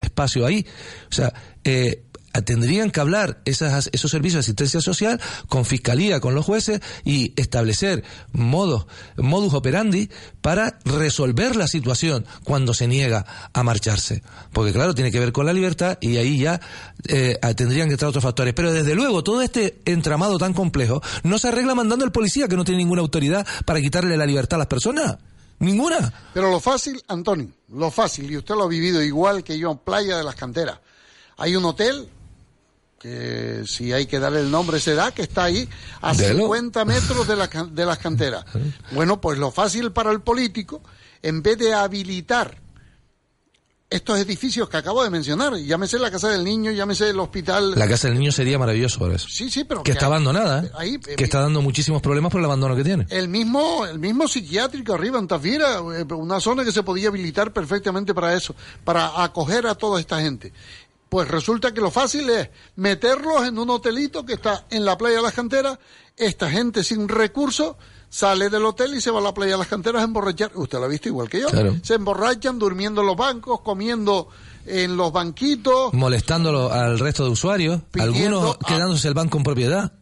espacio ahí. O sea, eh, tendrían que hablar esas, esos servicios de asistencia social con fiscalía, con los jueces y establecer modos, modus operandi para resolver la situación cuando se niega a marcharse. Porque claro, tiene que ver con la libertad y ahí ya eh, tendrían que estar otros factores. Pero desde luego, todo este entramado tan complejo no se arregla mandando al policía que no tiene ninguna autoridad para quitarle la libertad a las personas. Ninguna. Pero lo fácil, Antonio, lo fácil, y usted lo ha vivido igual que yo en Playa de las Canteras. Hay un hotel que si hay que darle el nombre se da, que está ahí a 50 metros de, la, de las canteras. Bueno, pues lo fácil para el político, en vez de habilitar estos edificios que acabo de mencionar, llámese la Casa del Niño, llámese el hospital. La Casa del Niño sería maravilloso por eso. Sí, sí, pero. Que, está abandonada, ¿eh? Ahí, que está dando muchísimos problemas por el abandono que tiene. El mismo, el mismo psiquiátrico arriba en Tafira, eh, una zona que se podía habilitar perfectamente para eso, para acoger a toda esta gente. Pues resulta que lo fácil es meterlos en un hotelito que está en la playa de las canteras, esta gente sin recursos sale del hotel y se va a la playa de las canteras a emborrachar. Usted lo ha visto igual que yo. Se emborrachan durmiendo en los bancos, comiendo en los banquitos. Molestándolo al resto de usuarios. algunos quedándose el banco en propiedad.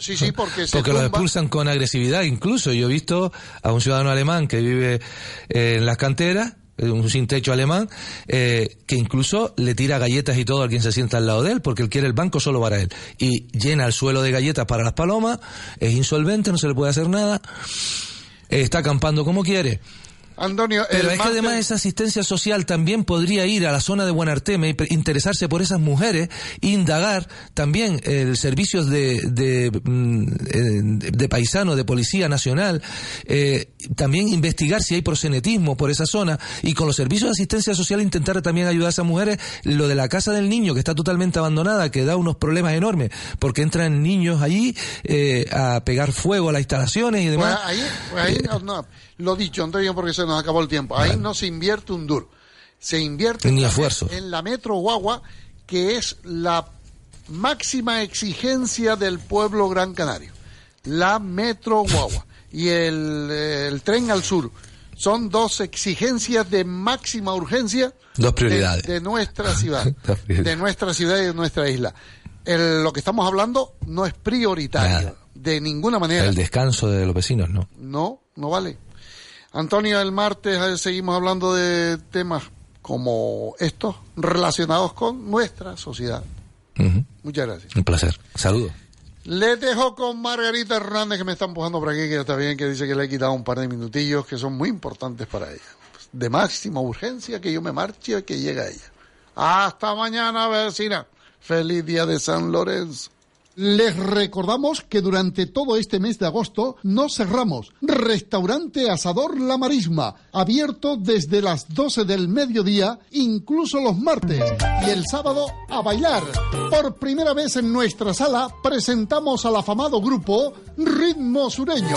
sí, sí, porque se Porque los expulsan con agresividad. Incluso yo he visto a un ciudadano alemán que vive en las canteras un sin techo alemán, eh, que incluso le tira galletas y todo a quien se sienta al lado de él, porque él quiere el banco solo para él. Y llena el suelo de galletas para las palomas, es insolvente, no se le puede hacer nada, está acampando como quiere. Antonio, Pero es que además esa asistencia social también podría ir a la zona de Buenarteme y interesarse por esas mujeres, indagar también el servicios de, de, mm, eh, de, paisano, de policía nacional, eh, también investigar si hay prosenetismo por esa zona y con los servicios de asistencia social intentar también ayudar a esas mujeres. Lo de la casa del niño que está totalmente abandonada, que da unos problemas enormes, porque entran niños allí eh, a pegar fuego a las instalaciones y demás. Pues ahí, pues ahí no lo dicho, Antonio, porque se nos acabó el tiempo. Ahí no se invierte un duro. Se invierte en, la, Metro Guagua, que es la máxima exigencia del pueblo gran canario. La Metro Guagua y el, tren al sur son dos exigencias de máxima urgencia dos prioridades. De, nuestra ciudad, de nuestra ciudad y de nuestra isla. lo que estamos hablando no es prioritario, de ninguna manera. El descanso de los vecinos, ¿no? No, no vale. Antonio, el martes eh, seguimos hablando de temas como estos relacionados con nuestra sociedad. Muchas gracias. Un placer. Saludos. Les dejo con Margarita Hernández que me está empujando por aquí, que está bien, que dice que le he quitado un par de minutillos que son muy importantes para ella. De máxima urgencia que yo me marche y que llegue ella. Hasta mañana, vecina. Feliz día de San Lorenzo. Les recordamos que durante todo este mes de agosto no cerramos. Restaurante Asador La Marisma, abierto desde las 12 del mediodía, incluso los martes. Y el sábado a bailar. Por primera vez en nuestra sala presentamos al afamado grupo Ritmo Sureño.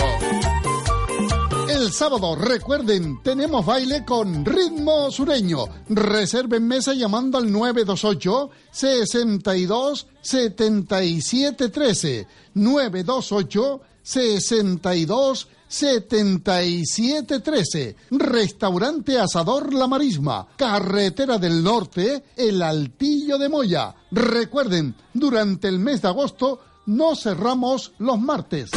El sábado, recuerden, tenemos baile con ritmo sureño. Reserven mesa llamando al 928 62 77 13. 928 62 77 13. Restaurante Asador La Marisma, Carretera del Norte, El Altillo de Moya. Recuerden, durante el mes de agosto no cerramos los martes.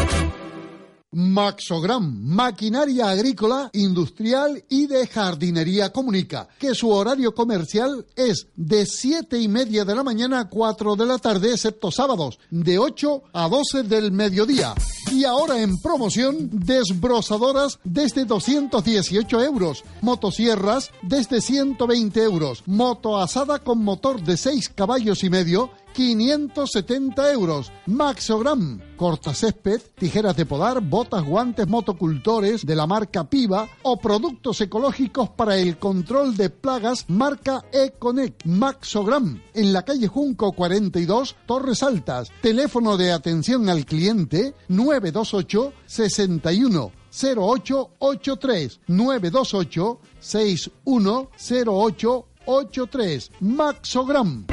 Maxogram, maquinaria agrícola, industrial y de jardinería comunica que su horario comercial es de siete y media de la mañana a 4 de la tarde, excepto sábados, de 8 a 12 del mediodía. Y ahora en promoción, desbrozadoras desde 218 euros, motosierras desde 120 euros, moto asada con motor de 6 caballos y medio 570 euros. Maxogram, cortacésped, tijeras de podar, botas, guantes, motocultores de la marca Piva o productos ecológicos para el control de plagas marca Econec. Maxogram, en la calle Junco 42, Torres Altas. Teléfono de atención al cliente 928 61 0883 928 610883 Maxogram.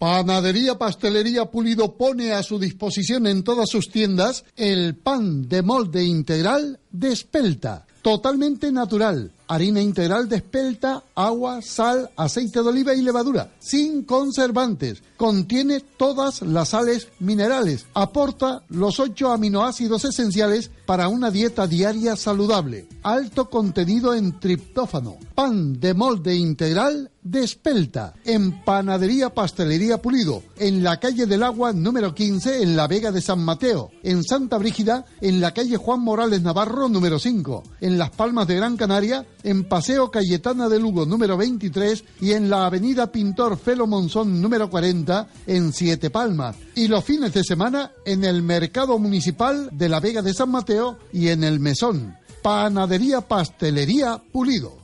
Panadería Pastelería Pulido pone a su disposición en todas sus tiendas el pan de molde integral de espelta, totalmente natural harina integral de espelta, agua, sal, aceite de oliva y levadura, sin conservantes. Contiene todas las sales minerales. Aporta los ocho aminoácidos esenciales para una dieta diaria saludable. Alto contenido en triptófano. Pan de molde integral de espelta. En Panadería Pastelería Pulido. En la calle del Agua número 15 en la Vega de San Mateo. En Santa Brígida en la calle Juan Morales Navarro número 5. En Las Palmas de Gran Canaria en Paseo Cayetana de Lugo número 23 y en la Avenida Pintor Felo Monzón número 40 en Siete Palmas. Y los fines de semana en el Mercado Municipal de la Vega de San Mateo y en el Mesón. Panadería Pastelería Pulido.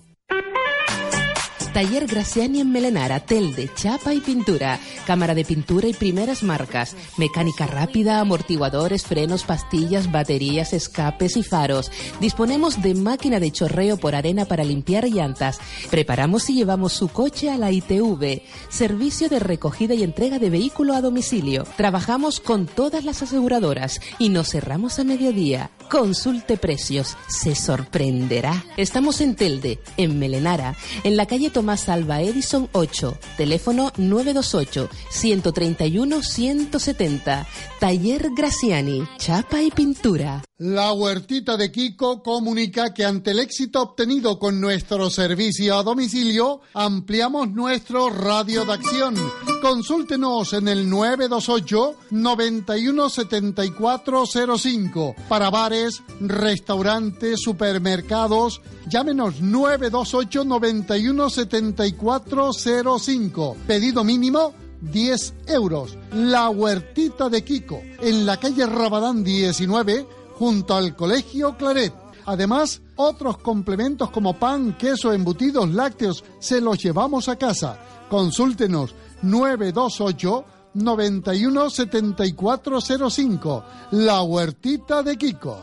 Taller Graciani en Melenara, Telde, Chapa y Pintura. Cámara de pintura y primeras marcas. Mecánica rápida, amortiguadores, frenos, pastillas, baterías, escapes y faros. Disponemos de máquina de chorreo por arena para limpiar llantas. Preparamos y llevamos su coche a la ITV. Servicio de recogida y entrega de vehículo a domicilio. Trabajamos con todas las aseguradoras y nos cerramos a mediodía. Consulte precios. Se sorprenderá. Estamos en Telde, en Melenara, en la calle Tomás Alba Edison 8, teléfono 928-131-170. Taller Graciani, chapa y pintura. La huertita de Kiko comunica que ante el éxito obtenido con nuestro servicio a domicilio, ampliamos nuestro radio de acción. Consúltenos en el 928 917405 para bares, restaurantes, supermercados. Llámenos 928 917405. Pedido mínimo 10 euros. La huertita de Kiko en la calle Rabadán 19 junto al Colegio Claret. Además, otros complementos como pan, queso, embutidos, lácteos, se los llevamos a casa. Consúltenos 928 91 7405. La Huertita de Kiko.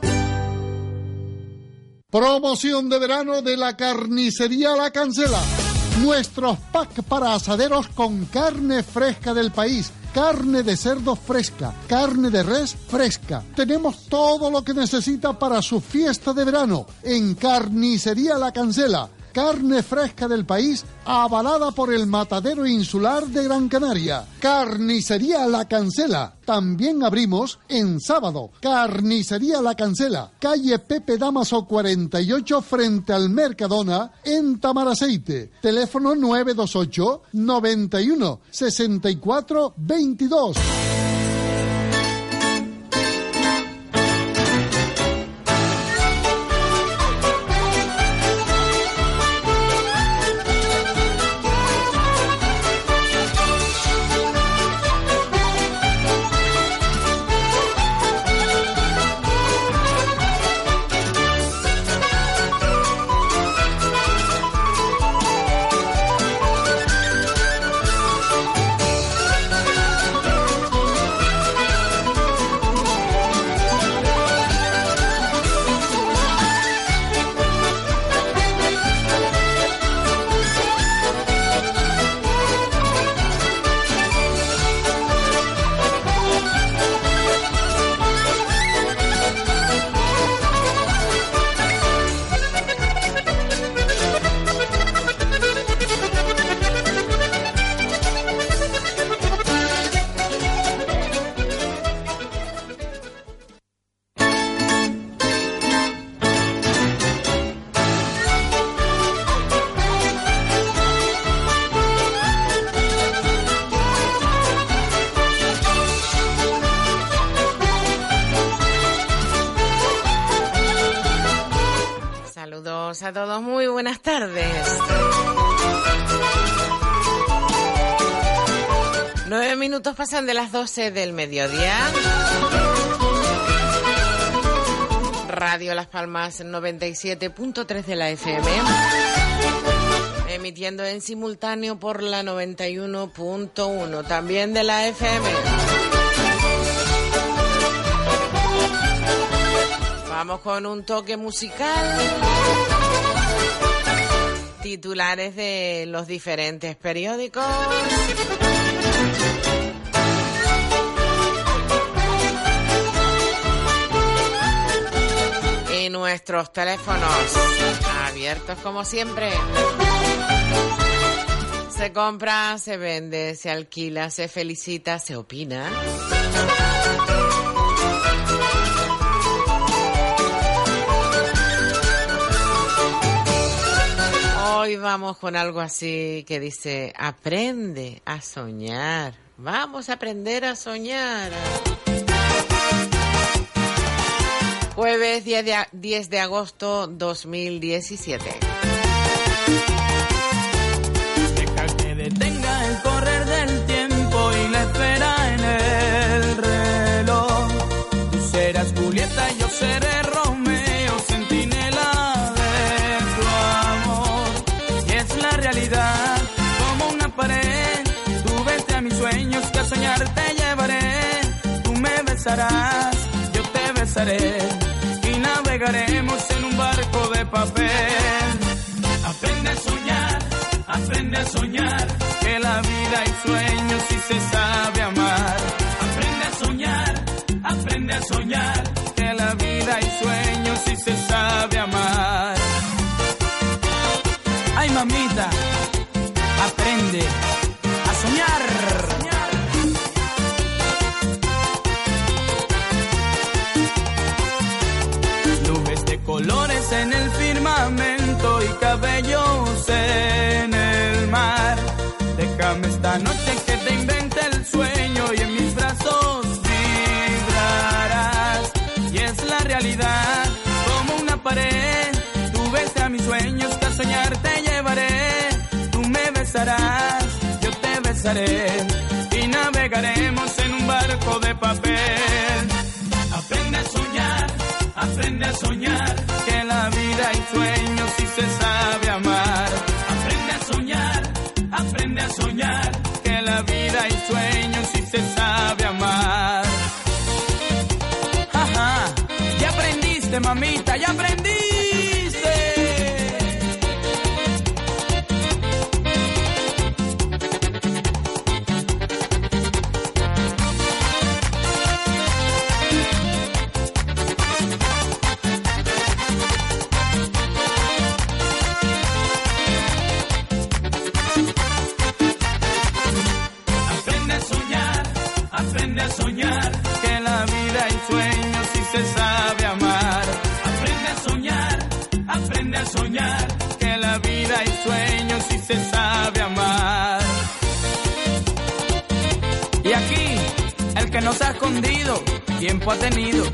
Promoción de verano de la carnicería La Cancela. Nuestros packs para asaderos con carne fresca del país carne de cerdo fresca, carne de res fresca. Tenemos todo lo que necesita para su fiesta de verano en Carnicería La Cancela carne fresca del país avalada por el Matadero Insular de Gran Canaria. Carnicería La Cancela. También abrimos en sábado. Carnicería La Cancela. Calle Pepe Damaso 48 frente al Mercadona en Tamaraceite. Teléfono 928 91 64 22. Minutos pasan de las doce del mediodía. Radio Las Palmas 97.3 de la FM. Emitiendo en simultáneo por la 91.1, también de la FM. Vamos con un toque musical. Titulares de los diferentes periódicos. Nuestros teléfonos abiertos como siempre. Se compra, se vende, se alquila, se felicita, se opina. Hoy vamos con algo así que dice, aprende a soñar. Vamos a aprender a soñar. Jueves 10 de, 10 de agosto 2017. Deja que detenga el correr del tiempo y la espera en el reloj. Tú serás Julieta, yo seré Romeo, centinela de tu amor. Y es la realidad como una pared. Tú vete a mis sueños que a soñar te llevaré. Tú me besarás, yo te besaré. Navegaremos en un barco de papel. Aprende a soñar, aprende a soñar, que la vida hay sueños y se sabe amar. Aprende a soñar, aprende a soñar, que la vida hay sueños y se sabe amar. Ay mamita, aprende en el firmamento y cabellos en el mar. Déjame esta noche que te invente el sueño y en mis brazos vibrarás. Y es la realidad como una pared. Tú vete a mis sueños que a soñar te llevaré. Tú me besarás, yo te besaré. Y navegaremos en un barco de papel. Aprende a soñar, aprende a soñar, que la vida hay sueños y se sabe amar. Aprende a soñar, aprende a soñar, que la vida hay sueños y se sabe amar. Ajá, ya aprendiste, mamita, ya aprendiste. Que nos ha escondido, tiempo ha tenido.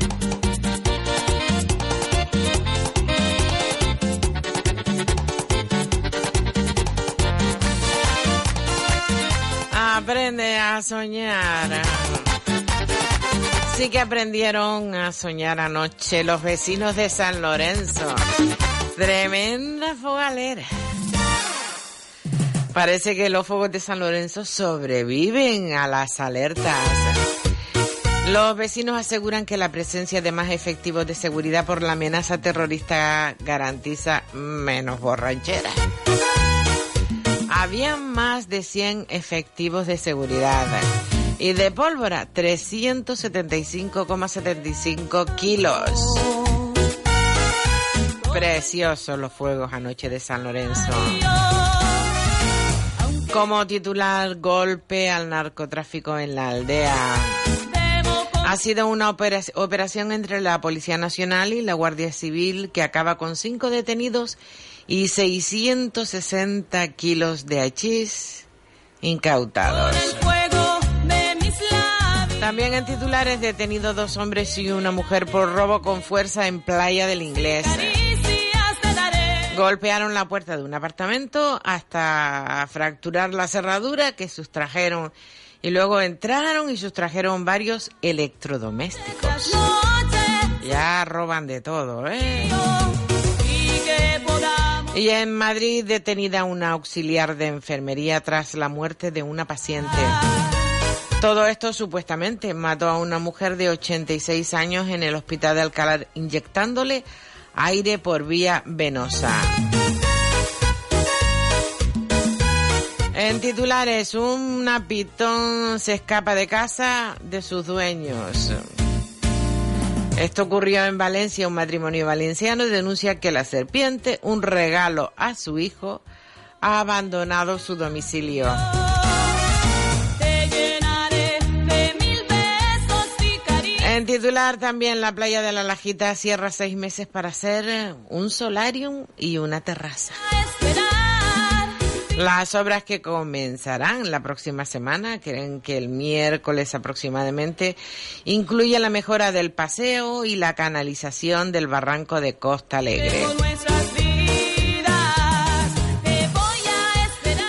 Aprende a soñar. Sí que aprendieron a soñar anoche los vecinos de San Lorenzo. Tremenda fogalera. Parece que los fuegos de San Lorenzo sobreviven a las alertas. Los vecinos aseguran que la presencia de más efectivos de seguridad por la amenaza terrorista garantiza menos borrachera. Había más de 100 efectivos de seguridad y de pólvora 375,75 kilos. Preciosos los fuegos anoche de San Lorenzo. Como titular, golpe al narcotráfico en la aldea. Ha sido una opera- operación entre la Policía Nacional y la Guardia Civil que acaba con cinco detenidos y 660 kilos de hachís incautados. También en titulares detenidos dos hombres y una mujer por robo con fuerza en Playa del Inglés. Golpearon la puerta de un apartamento hasta fracturar la cerradura que sustrajeron Y luego entraron y sustrajeron varios electrodomésticos. Ya roban de todo, ¿eh? Y en Madrid detenida una auxiliar de enfermería tras la muerte de una paciente. Todo esto supuestamente mató a una mujer de 86 años en el hospital de Alcalá inyectándole aire por vía venosa. En titulares, un pitón se escapa de casa de sus dueños. Esto ocurrió en Valencia. Un matrimonio valenciano denuncia que la serpiente, un regalo a su hijo, ha abandonado su domicilio. En titular también la playa de la Lajita cierra seis meses para hacer un solarium y una terraza. Las obras que comenzarán la próxima semana, creen que el miércoles aproximadamente, incluye la mejora del paseo y la canalización del barranco de Costa Alegre.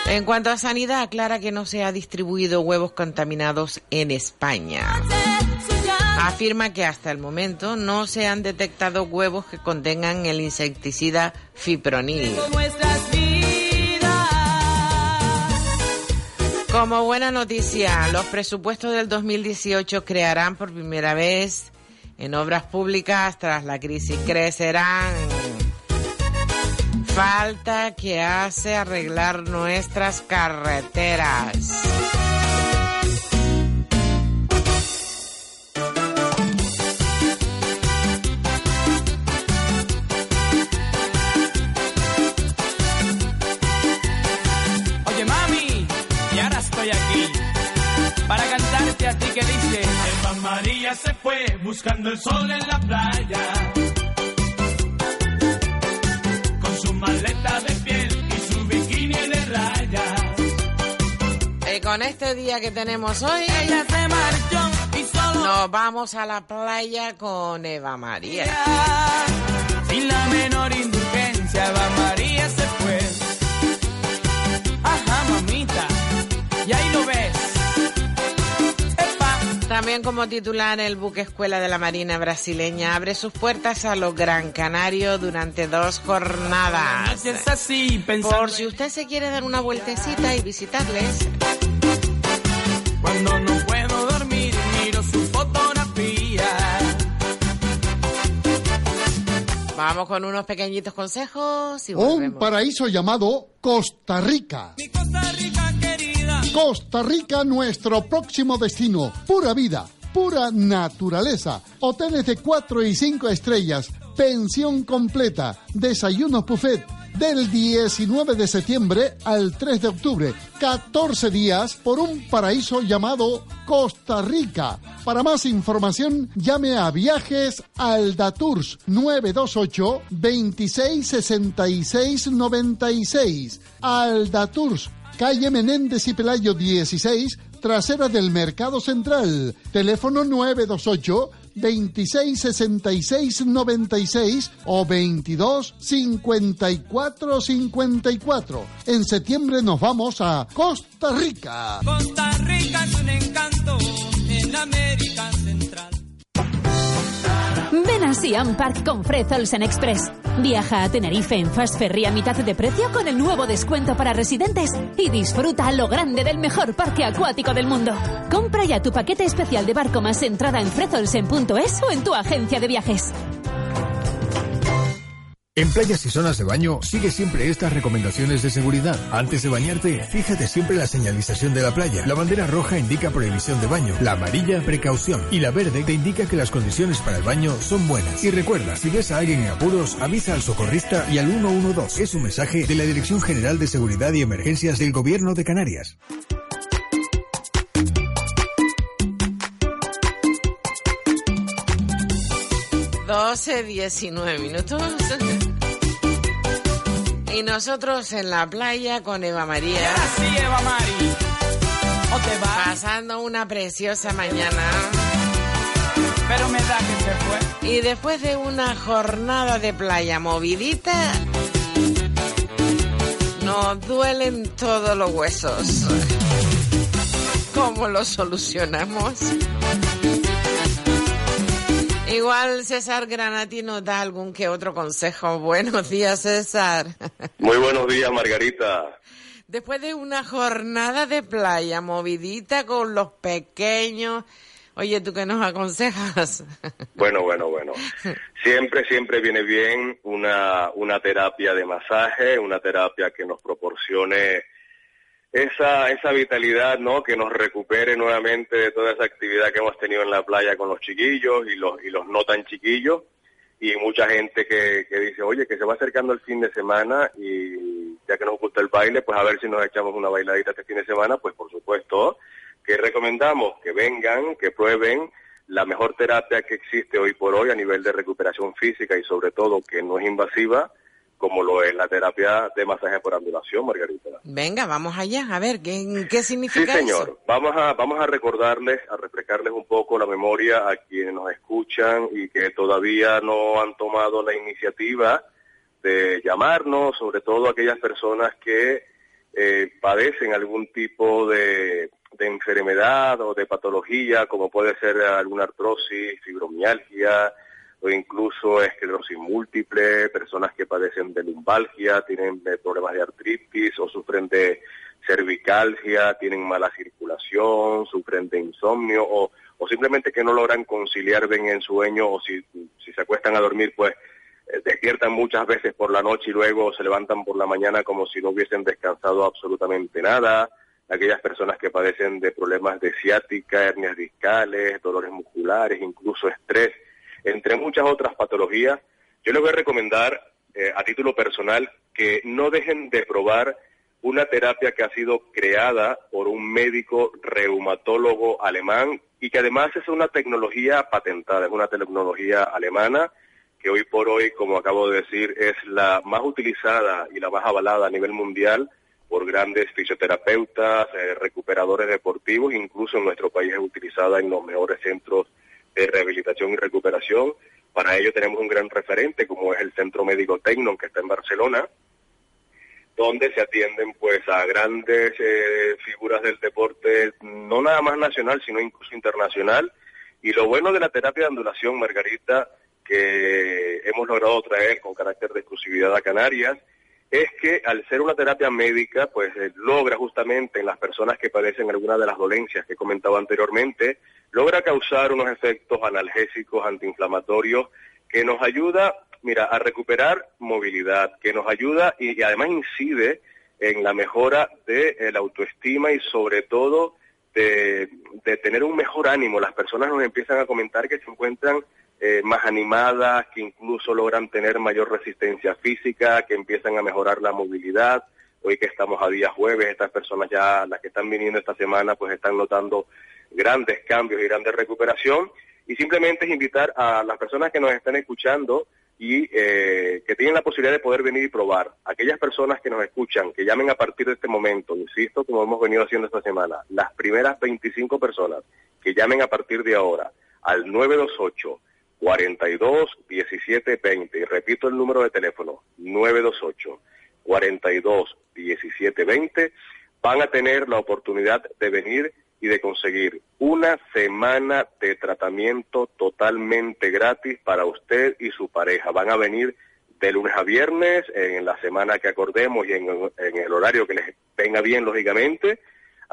En cuanto a sanidad, aclara que no se ha distribuido huevos contaminados en España. Afirma que hasta el momento no se han detectado huevos que contengan el insecticida fipronil. Como buena noticia, los presupuestos del 2018 crearán por primera vez en obras públicas tras la crisis. Crecerán. Falta que hace arreglar nuestras carreteras. María se fue buscando el sol en la playa con su maleta de piel y su bikini de rayas. Y con este día que tenemos hoy, ella se marchó y solo nos vamos a la playa con Eva María. Sin la menor indulgencia, Eva María se fue. Ajá, mamita, y ahí lo ves. También como titular, el buque Escuela de la Marina Brasileña abre sus puertas a los Gran Canario durante dos jornadas. Por si usted se quiere dar una vueltecita y visitarles. Cuando no puedo dormir, miro su fotografía. Vamos con unos pequeñitos consejos y Un paraíso llamado Costa Rica. Mi Costa Rica querida. Costa Rica, nuestro próximo destino. Pura vida, pura naturaleza. Hoteles de 4 y 5 estrellas. Pensión completa. Desayunos buffet. Del 19 de septiembre al 3 de octubre. 14 días por un paraíso llamado Costa Rica. Para más información, llame a Viajes Aldatours 928 2666 96. Aldatours calle Menéndez y Pelayo 16, trasera del Mercado Central. Teléfono 928 2666 96 o 22 54 54. En septiembre nos vamos a Costa Rica. Costa Rica es un encanto en América. Ven a Siam Park con Olsen Express. Viaja a Tenerife en Fast Ferry a mitad de precio con el nuevo descuento para residentes y disfruta lo grande del mejor parque acuático del mundo. Compra ya tu paquete especial de barco más entrada en frezolsen.es o en tu agencia de viajes. En playas y zonas de baño, sigue siempre estas recomendaciones de seguridad. Antes de bañarte, fíjate siempre la señalización de la playa. La bandera roja indica prohibición de baño, la amarilla, precaución, y la verde te indica que las condiciones para el baño son buenas. Y recuerda, si ves a alguien en apuros, avisa al socorrista y al 112. Es un mensaje de la Dirección General de Seguridad y Emergencias del Gobierno de Canarias. 12, 19 minutos. Y nosotros en la playa con Eva María. Así, Eva María. ¿O te vas? Pasando una preciosa mañana. Pero me da que se fue. Y después de una jornada de playa movidita, nos duelen todos los huesos. Cómo lo solucionamos. Igual César Granati nos da algún que otro consejo. Buenos días, César. Muy buenos días, Margarita. Después de una jornada de playa movidita con los pequeños, oye, ¿tú qué nos aconsejas? Bueno, bueno, bueno. Siempre, siempre viene bien una, una terapia de masaje, una terapia que nos proporcione esa, esa vitalidad, ¿no? Que nos recupere nuevamente de toda esa actividad que hemos tenido en la playa con los chiquillos y los, y los no tan chiquillos. Y mucha gente que, que dice, oye, que se va acercando el fin de semana y ya que nos gusta el baile, pues a ver si nos echamos una bailadita este fin de semana, pues por supuesto, que recomendamos que vengan, que prueben la mejor terapia que existe hoy por hoy a nivel de recuperación física y sobre todo que no es invasiva, como lo es la terapia de masaje por ambulación, Margarita. Venga, vamos allá, a ver, ¿qué, qué significa Sí, señor. Vamos a, vamos a recordarles, a refrescarles un poco la memoria a quienes nos escuchan y que todavía no han tomado la iniciativa de llamarnos, sobre todo aquellas personas que eh, padecen algún tipo de, de enfermedad o de patología, como puede ser alguna artrosis, fibromialgia, o incluso esclerosis múltiple, personas que padecen de lumbalgia, tienen eh, problemas de artritis o sufren de cervicalgia, tienen mala circulación, sufren de insomnio o, o simplemente que no logran conciliar bien el sueño o si, si se acuestan a dormir pues eh, despiertan muchas veces por la noche y luego se levantan por la mañana como si no hubiesen descansado absolutamente nada. Aquellas personas que padecen de problemas de ciática, hernias discales, dolores musculares, incluso estrés, entre muchas otras patologías, yo les voy a recomendar eh, a título personal que no dejen de probar una terapia que ha sido creada por un médico reumatólogo alemán y que además es una tecnología patentada, es una tecnología alemana que hoy por hoy, como acabo de decir, es la más utilizada y la más avalada a nivel mundial por grandes fisioterapeutas, eh, recuperadores deportivos, incluso en nuestro país es utilizada en los mejores centros de rehabilitación y recuperación. Para ello tenemos un gran referente como es el Centro Médico Tecnon que está en Barcelona, donde se atienden pues a grandes eh, figuras del deporte, no nada más nacional, sino incluso internacional. Y lo bueno de la terapia de ondulación, Margarita, que hemos logrado traer con carácter de exclusividad a Canarias, es que al ser una terapia médica, pues eh, logra justamente en las personas que padecen alguna de las dolencias que he comentado anteriormente, logra causar unos efectos analgésicos, antiinflamatorios, que nos ayuda, mira, a recuperar movilidad, que nos ayuda y, además incide en la mejora de eh, la autoestima y sobre todo de, tener un mejor ánimo. Las personas nos empiezan a comentar que se encuentran eh, más animadas, que incluso logran tener mayor resistencia física, que empiezan a mejorar la movilidad. Hoy que estamos a día jueves, estas personas ya, las que están viniendo esta semana, pues están notando grandes cambios y grandes recuperación. Y simplemente es invitar a las personas que nos están escuchando y eh, que tienen la posibilidad de poder venir y probar. Aquellas personas que nos escuchan, que llamen a partir de este momento, insisto, como hemos venido haciendo esta semana, las primeras 25 personas que llamen a partir de ahora al 928 42 17 20 y repito el número de teléfono 928 42 17 20 van a tener la oportunidad de venir y de conseguir una semana de tratamiento totalmente gratis para usted y su pareja. Van a venir de lunes a viernes, en la semana que acordemos y en, en el horario que les venga bien, lógicamente,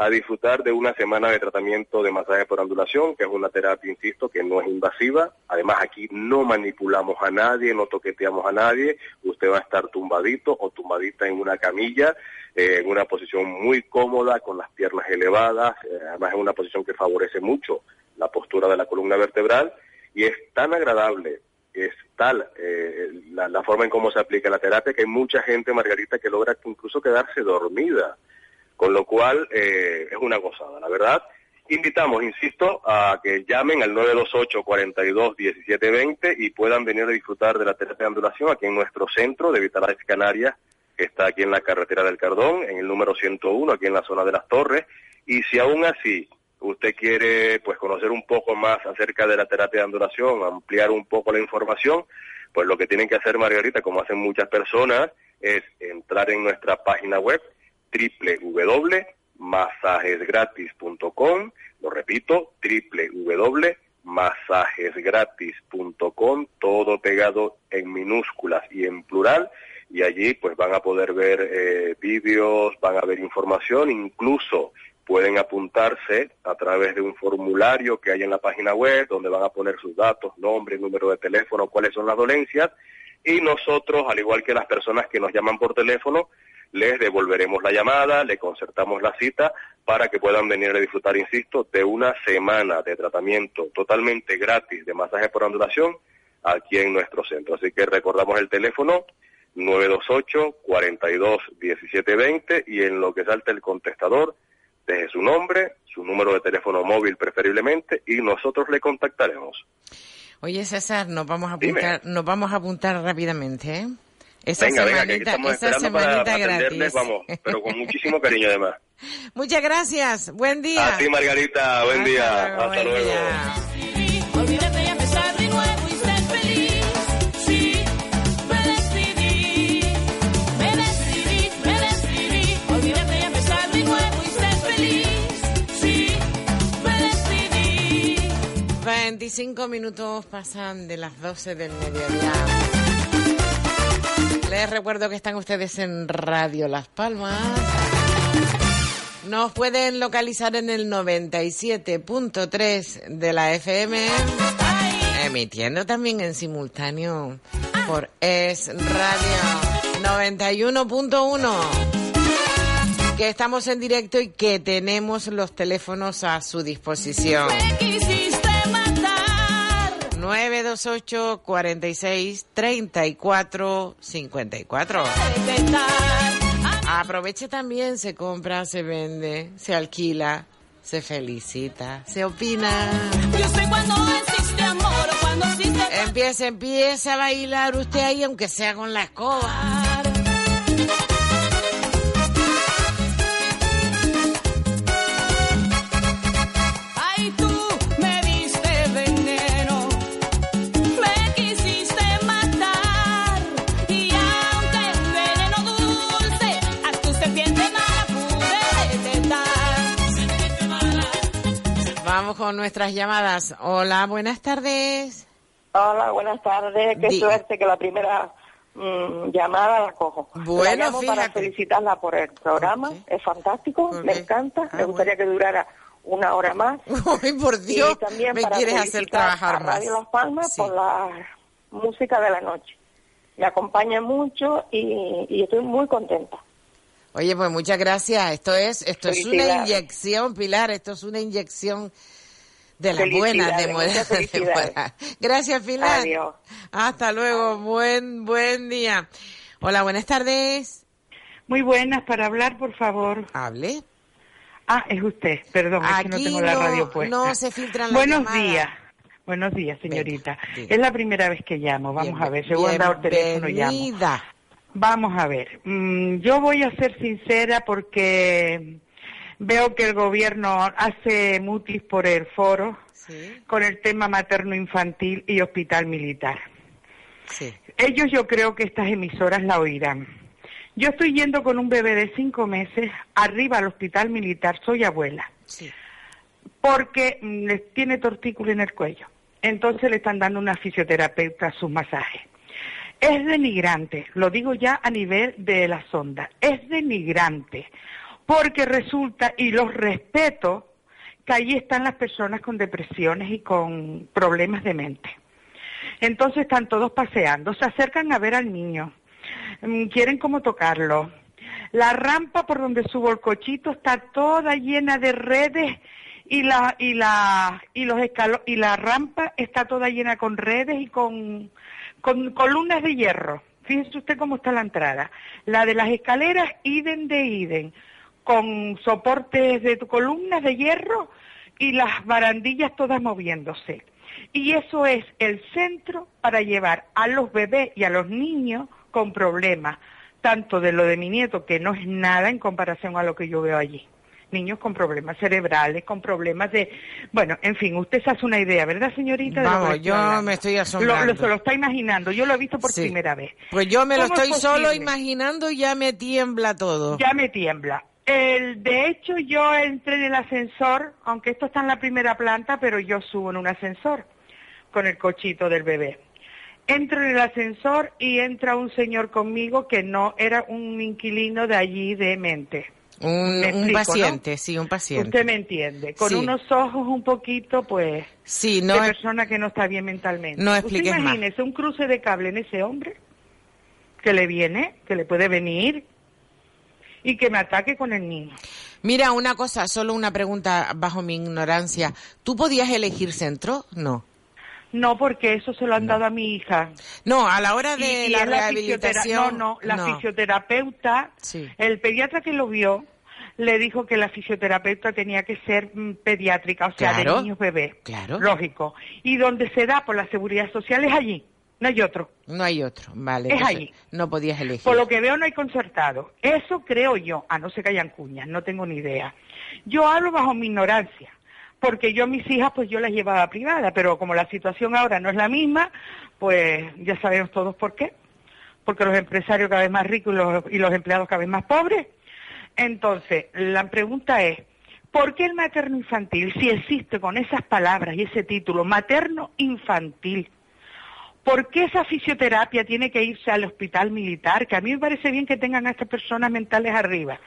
a disfrutar de una semana de tratamiento de masaje por ondulación, que es una terapia, insisto, que no es invasiva. Además, aquí no manipulamos a nadie, no toqueteamos a nadie. Usted va a estar tumbadito o tumbadita en una camilla, eh, en una posición muy cómoda, con las piernas elevadas. Eh, además, es una posición que favorece mucho la postura de la columna vertebral y es tan agradable es tal eh, la, la, forma en cómo se aplica la terapia que hay mucha gente, Margarita, que logra incluso quedarse dormida con lo cual eh, es una gozada, la verdad. Invitamos, insisto, a que llamen al 928-42-1720 y puedan venir a disfrutar de la terapia de ondulación aquí en nuestro centro de Vitalife Canarias, que está aquí en la carretera del Cardón, en el número 101, aquí en la zona de las Torres. Y si aún así usted quiere pues conocer un poco más acerca de la terapia de ondulación, ampliar un poco la información, pues lo que tienen que hacer, Margarita, como hacen muchas personas, es entrar en nuestra página web www.masajesgratis.com Repito, www.masajesgratis.com, todo pegado en minúsculas y en plural. Y allí pues van a poder ver eh, vídeos, van a ver información, incluso pueden apuntarse a través de un formulario que hay en la página web donde van a poner sus datos, nombre, número de teléfono, cuáles son las dolencias. Y nosotros, al igual que las personas que nos llaman por teléfono, les devolveremos la llamada, le concertamos la cita para que puedan venir a disfrutar, insisto, de una semana de tratamiento totalmente gratis de masaje por ondulación aquí en nuestro centro. Así que recordamos el teléfono 928 42 1720 y en lo que salta el contestador deje su nombre, su número de teléfono móvil preferiblemente y nosotros le contactaremos. Oye César, nos vamos a apuntar, nos vamos a apuntar rápidamente, ¿eh? Esa venga, semanita, venga, que estamos esa esperando para, gratis. vamos, pero con muchísimo cariño además. Muchas gracias, buen día. A ti Margarita, buen Hasta día, luego, hasta buen luego. Día. Veinticinco minutos pasan de las 12 del mediodía. Les recuerdo que están ustedes en Radio Las Palmas. Nos pueden localizar en el 97.3 de la FM, emitiendo también en simultáneo por Es Radio 91.1 que estamos en directo y que tenemos los teléfonos a su disposición. 928 46 34 54. Aproveche también, se compra, se vende, se alquila, se felicita, se opina. Yo sé cuando existe amor, cuando existe... Empieza, empieza a bailar usted ahí, aunque sea con la escoba. Con nuestras llamadas. Hola, buenas tardes. Hola, buenas tardes. Qué suerte que la primera mm, llamada la cojo. Bueno, la para felicitarla por el programa. Es fantástico, me encanta. Ah, me gustaría que durara una hora más. Ay, por Dios, y también me quieres hacer trabajar más. Radio Las Palmas por la música de la noche. Me acompaña mucho y, y estoy muy contenta. Oye, pues muchas gracias. Esto es, esto es una inyección, Pilar. Esto es una inyección de las buenas, de, buenas, Gracias, Pilar. Hasta luego. Buen, buen día. Hola, buenas tardes. Muy buenas, para hablar, por favor. Hable. Ah, es usted, perdón, es que no tengo la radio puesta. No se filtran Buenos días. Buenos días, señorita. es la primera vez que llamo. Vamos a ver, según dado el teléfono llamo. Vamos a ver. Mm, yo voy a ser sincera porque Veo que el gobierno hace mutis por el foro con el tema materno-infantil y hospital militar. Ellos yo creo que estas emisoras la oirán. Yo estoy yendo con un bebé de cinco meses arriba al hospital militar, soy abuela, porque mm, les tiene tortícula en el cuello. Entonces le están dando una fisioterapeuta a sus masajes. Es denigrante, lo digo ya a nivel de la sonda, es denigrante porque resulta, y los respeto, que allí están las personas con depresiones y con problemas de mente. Entonces están todos paseando, se acercan a ver al niño, mm, quieren como tocarlo. La rampa por donde subo el cochito está toda llena de redes y la y la y los y la rampa está toda llena con redes y con, con columnas de hierro. Fíjese usted cómo está la entrada. La de las escaleras, iden de iden con soportes de columnas de hierro y las barandillas todas moviéndose. Y eso es el centro para llevar a los bebés y a los niños con problemas, tanto de lo de mi nieto, que no es nada en comparación a lo que yo veo allí. Niños con problemas cerebrales, con problemas de... Bueno, en fin, usted se hace una idea, ¿verdad, señorita? Vamos, yo me estoy asombrando. Lo, se lo está imaginando, yo lo he visto por primera vez. Pues yo me lo estoy solo imaginando y ya me tiembla todo. Ya me tiembla El, de hecho, yo entré en el ascensor, aunque esto está en la primera planta, pero yo subo en un ascensor con el cochito del bebé. Entro en el ascensor y entra un señor conmigo que no era un inquilino de allí de mente. Un, paciente, sí, un paciente. Usted me entiende. Con unos ojos un poquito, pues, sí, no de persona que no está bien mentalmente. No ¿Usted imagínese un cruce de cable en ese hombre que le viene, que le puede venir, y que me ataque con el niño. Mira, una cosa, solo una pregunta bajo mi ignorancia. ¿Tú podías elegir centro? No. No, porque eso se lo han dado a mi hija. No, a la hora de la rehabilitación. no, no, la fisioterapeuta, el pediatra que lo vio, le dijo que la fisioterapeuta tenía que ser mm, pediátrica, o sea, de niños bebés. Claro. Lógico. Y donde se da por la seguridad social es allí. No hay otro. No hay otro, vale. Es allí. No podías elegir. Por lo que veo no hay concertado. Eso creo yo, a no que hayan cuñas, no tengo ni idea. Yo hablo bajo mi ignorancia, porque yo a mis hijas pues yo las llevaba privada, pero como la situación ahora no es la misma, pues ya sabemos todos por qué. Porque los empresarios cada vez más ricos y los, y los empleados cada vez más pobres. Entonces, la pregunta es, ¿por qué el materno infantil, si existe con esas palabras y ese título, materno infantil? ¿Por qué esa fisioterapia tiene que irse al hospital militar? Que a mí me parece bien que tengan a estas personas mentales arriba.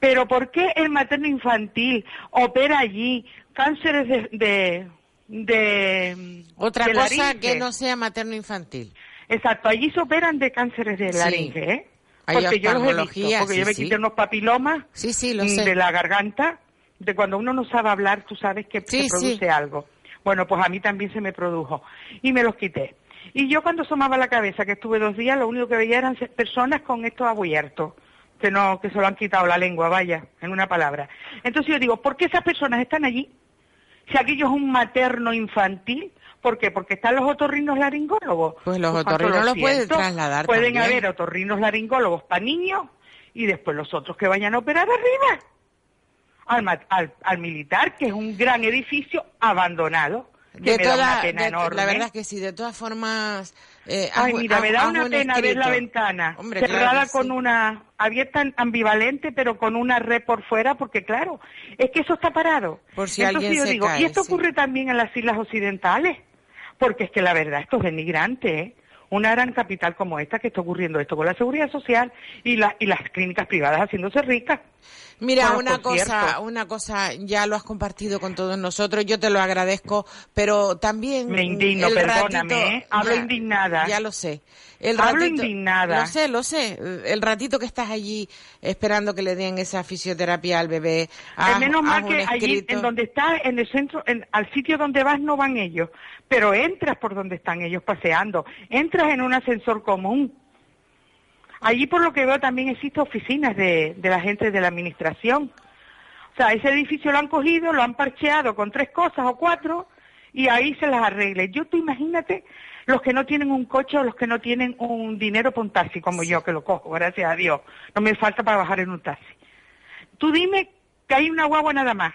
Pero ¿por qué el materno infantil opera allí cánceres de... de, Otra cosa que no sea materno infantil. Exacto, allí se operan de cánceres de laringe, ¿eh? Porque yo los he visto, porque yo me quité unos papilomas de la garganta, de cuando uno no sabe hablar, tú sabes que se produce algo. Bueno, pues a mí también se me produjo y me los quité. Y yo cuando asomaba la cabeza, que estuve dos días, lo único que veía eran personas con estos abiertos, que no, que se lo han quitado la lengua, vaya, en una palabra. Entonces yo digo, ¿por qué esas personas están allí? Si aquello es un materno infantil, ¿por qué? Porque están los otorrinos laringólogos. Pues los pues otorrinos los pueden trasladar Pueden haber otorrinos laringólogos para niños y después los otros que vayan a operar arriba. Al, al militar, que es un gran edificio abandonado de toda, La verdad es que sí, de todas formas... Eh, Ay, mira, me da una pena ver la ventana cerrada con una abierta ambivalente, pero con una red por fuera, porque claro, es que eso está parado. Por si alguien yo se digo, y esto ocurre también en las islas occidentales, porque es que la verdad esto es denigrante, ¿eh? Una gran capital como esta que está ocurriendo esto con la seguridad social y, la, y las clínicas privadas haciéndose ricas. Mira, una cosa, una cosa, ya lo has compartido con todos nosotros, yo te lo agradezco, pero también... Me indigno, perdóname, ¿eh? hablo indignada. Ya lo sé. El hablo indignada. Lo sé, lo sé. El ratito que estás allí esperando que le den esa fisioterapia al bebé. Haz, menos mal que allí, en donde está, en el centro, en, al sitio donde vas no van ellos, pero entras por donde están ellos paseando, entras en un ascensor común Allí por lo que veo también existen oficinas de, de la gente de la administración. O sea, ese edificio lo han cogido, lo han parcheado con tres cosas o cuatro y ahí se las arregle. Yo tú imagínate los que no tienen un coche o los que no tienen un dinero para un taxi, como yo que lo cojo, gracias a Dios. No me falta para bajar en un taxi. Tú dime que hay una guagua nada más,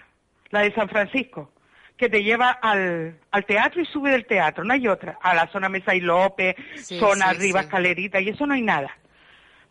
la de San Francisco, que te lleva al, al teatro y sube del teatro, no hay otra. A la zona Mesa y López, zona arriba, escalerita, y eso no hay nada.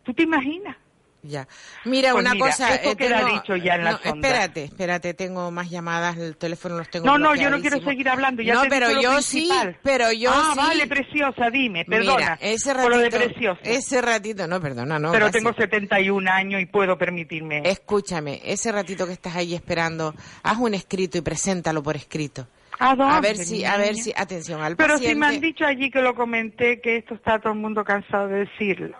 ¿Tú te imaginas? Ya. Mira, pues una cosa. Esto eh, dicho ya en la Espérate, espérate, tengo más llamadas, el teléfono los tengo. No, no, yo no quiero seguir hablando. Ya no, pero yo sí, pero yo ah, sí. vale, preciosa, dime, perdona. Mira, ese ratito, lo de preciosa. Ese ratito, no, perdona, no. Pero tengo 71 años y puedo permitirme. Escúchame, ese ratito que estás ahí esperando, haz un escrito y preséntalo por escrito. ¿A, ver si, a ver si, atención al Pero si me han dicho allí que lo comenté, que esto está todo el mundo cansado de decirlo.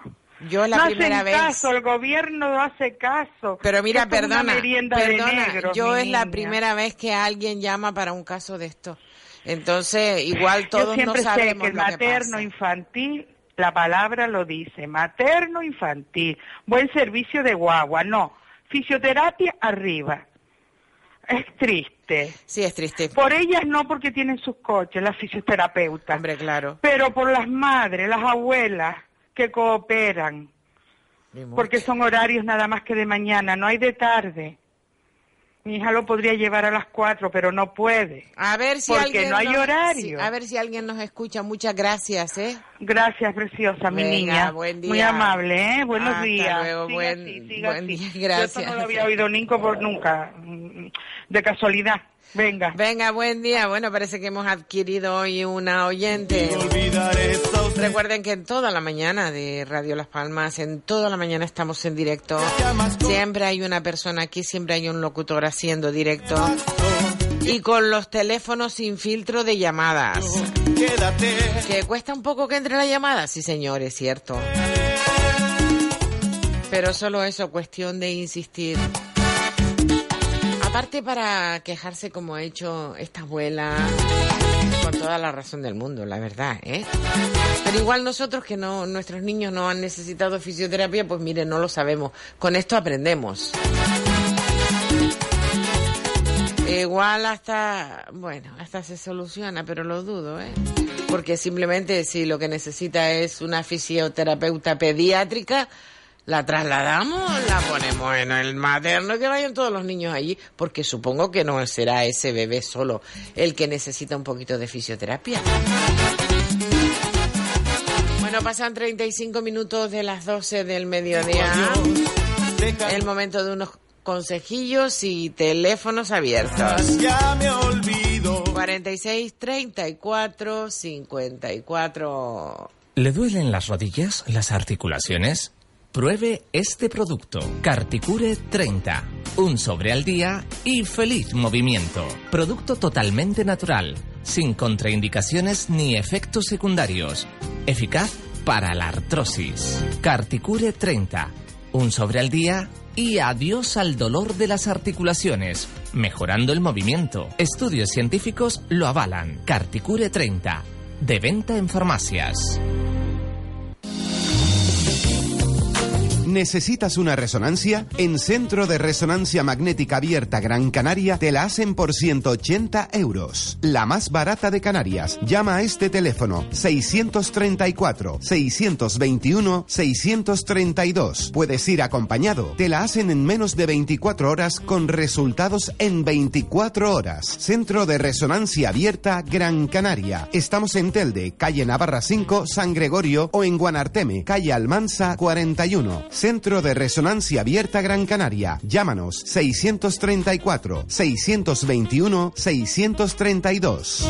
Yo la no primera vez. caso, el gobierno no hace caso. Pero mira, perdona, perdona, yo es la primera vez que alguien llama para un caso de esto. Entonces, igual todos yo siempre no sabemos sé que el materno infantil, la palabra lo dice, materno infantil, buen servicio de guagua, no, fisioterapia arriba. Es triste. Sí, es triste. Por ellas no porque tienen sus coches, las fisioterapeutas. Hombre, claro. Pero por las madres, las abuelas, que cooperan, porque son horarios nada más que de mañana, no hay de tarde. Mi hija lo podría llevar a las cuatro, pero no puede. A ver si porque no hay horario. a ver si alguien nos escucha. Muchas gracias, ¿eh? Gracias, preciosa, mi niña. Buen día. Muy amable, ¿eh? Buenos días. Luego, buen, buen día, gracias. Yo no lo había oído Nico por nunca, de casualidad. Venga. Venga, buen día. Bueno, parece que hemos adquirido hoy una oyente. Recuerden que en toda la mañana de Radio Las Palmas, en toda la mañana estamos en directo. Siempre hay una persona aquí, siempre hay un locutor haciendo directo. Y con los teléfonos sin filtro de llamadas. Que cuesta un poco que entre la llamada, sí señor, es cierto. Pero solo eso, cuestión de insistir. Aparte para quejarse como ha hecho esta abuela, con toda la razón del mundo, la verdad, ¿eh? Pero igual nosotros que no, nuestros niños no han necesitado fisioterapia, pues mire, no lo sabemos. Con esto aprendemos. Igual hasta, bueno, hasta se soluciona, pero lo dudo, ¿eh? Porque simplemente si lo que necesita es una fisioterapeuta pediátrica, la trasladamos, la ponemos en el materno y que vayan todos los niños allí, porque supongo que no será ese bebé solo el que necesita un poquito de fisioterapia. Bueno, pasan 35 minutos de las 12 del mediodía. El momento de unos consejillos y teléfonos abiertos. Ya me olvido. 46 34 54. ¿Le duelen las rodillas, las articulaciones? Pruebe este producto, Carticure 30. Un sobre al día y feliz movimiento. Producto totalmente natural, sin contraindicaciones ni efectos secundarios. Eficaz para la artrosis. Carticure 30. Un sobre al día y adiós al dolor de las articulaciones, mejorando el movimiento. Estudios científicos lo avalan. Carticure 30. De venta en farmacias. ¿Necesitas una resonancia? En Centro de Resonancia Magnética Abierta Gran Canaria te la hacen por 180 euros. La más barata de Canarias. Llama a este teléfono 634 621 632. Puedes ir acompañado. Te la hacen en menos de 24 horas con resultados en 24 horas. Centro de Resonancia Abierta Gran Canaria. Estamos en Telde, calle Navarra 5, San Gregorio o en Guanarteme, calle Almansa 41. Centro de Resonancia Abierta Gran Canaria. Llámanos 634 621 632.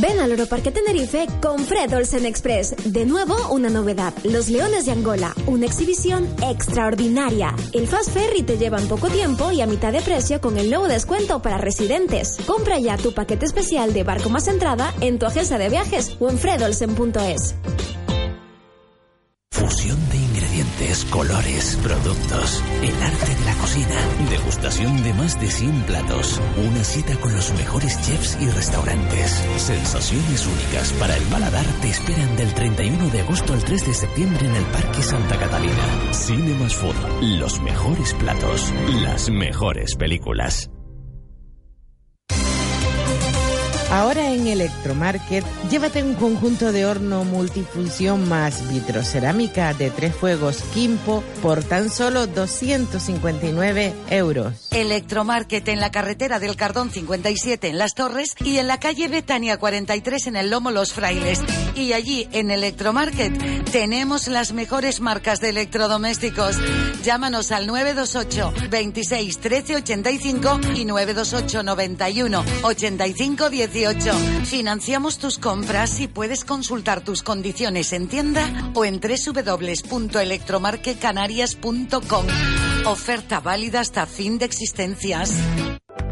Ven al Oroparque Tenerife con Fred Olsen Express. De nuevo, una novedad. Los Leones de Angola. Una exhibición extraordinaria. El Fast Ferry te lleva en poco tiempo y a mitad de precio con el nuevo descuento para residentes. Compra ya tu paquete especial de barco más entrada en tu agencia de viajes o en fredolsen.es. Fusión de colores, productos. El arte de la cocina. Degustación de más de 100 platos. Una cita con los mejores chefs y restaurantes. Sensaciones únicas para el paladar te esperan del 31 de agosto al 3 de septiembre en el Parque Santa Catalina. Cinemas Food. Los mejores platos. Las mejores películas. Ahora en Electromarket, llévate un conjunto de horno multifunción más vitrocerámica de tres fuegos Kimpo por tan solo 259 euros. Electromarket en la carretera del Cardón 57 en Las Torres y en la calle Betania 43 en el Lomo Los Frailes. Y allí en Electromarket tenemos las mejores marcas de electrodomésticos. Llámanos al 928 26 13 85 y 928 91 85 18. Financiamos tus compras y puedes consultar tus condiciones en tienda o en www.electromarquecanarias.com. Oferta válida hasta fin de existencias.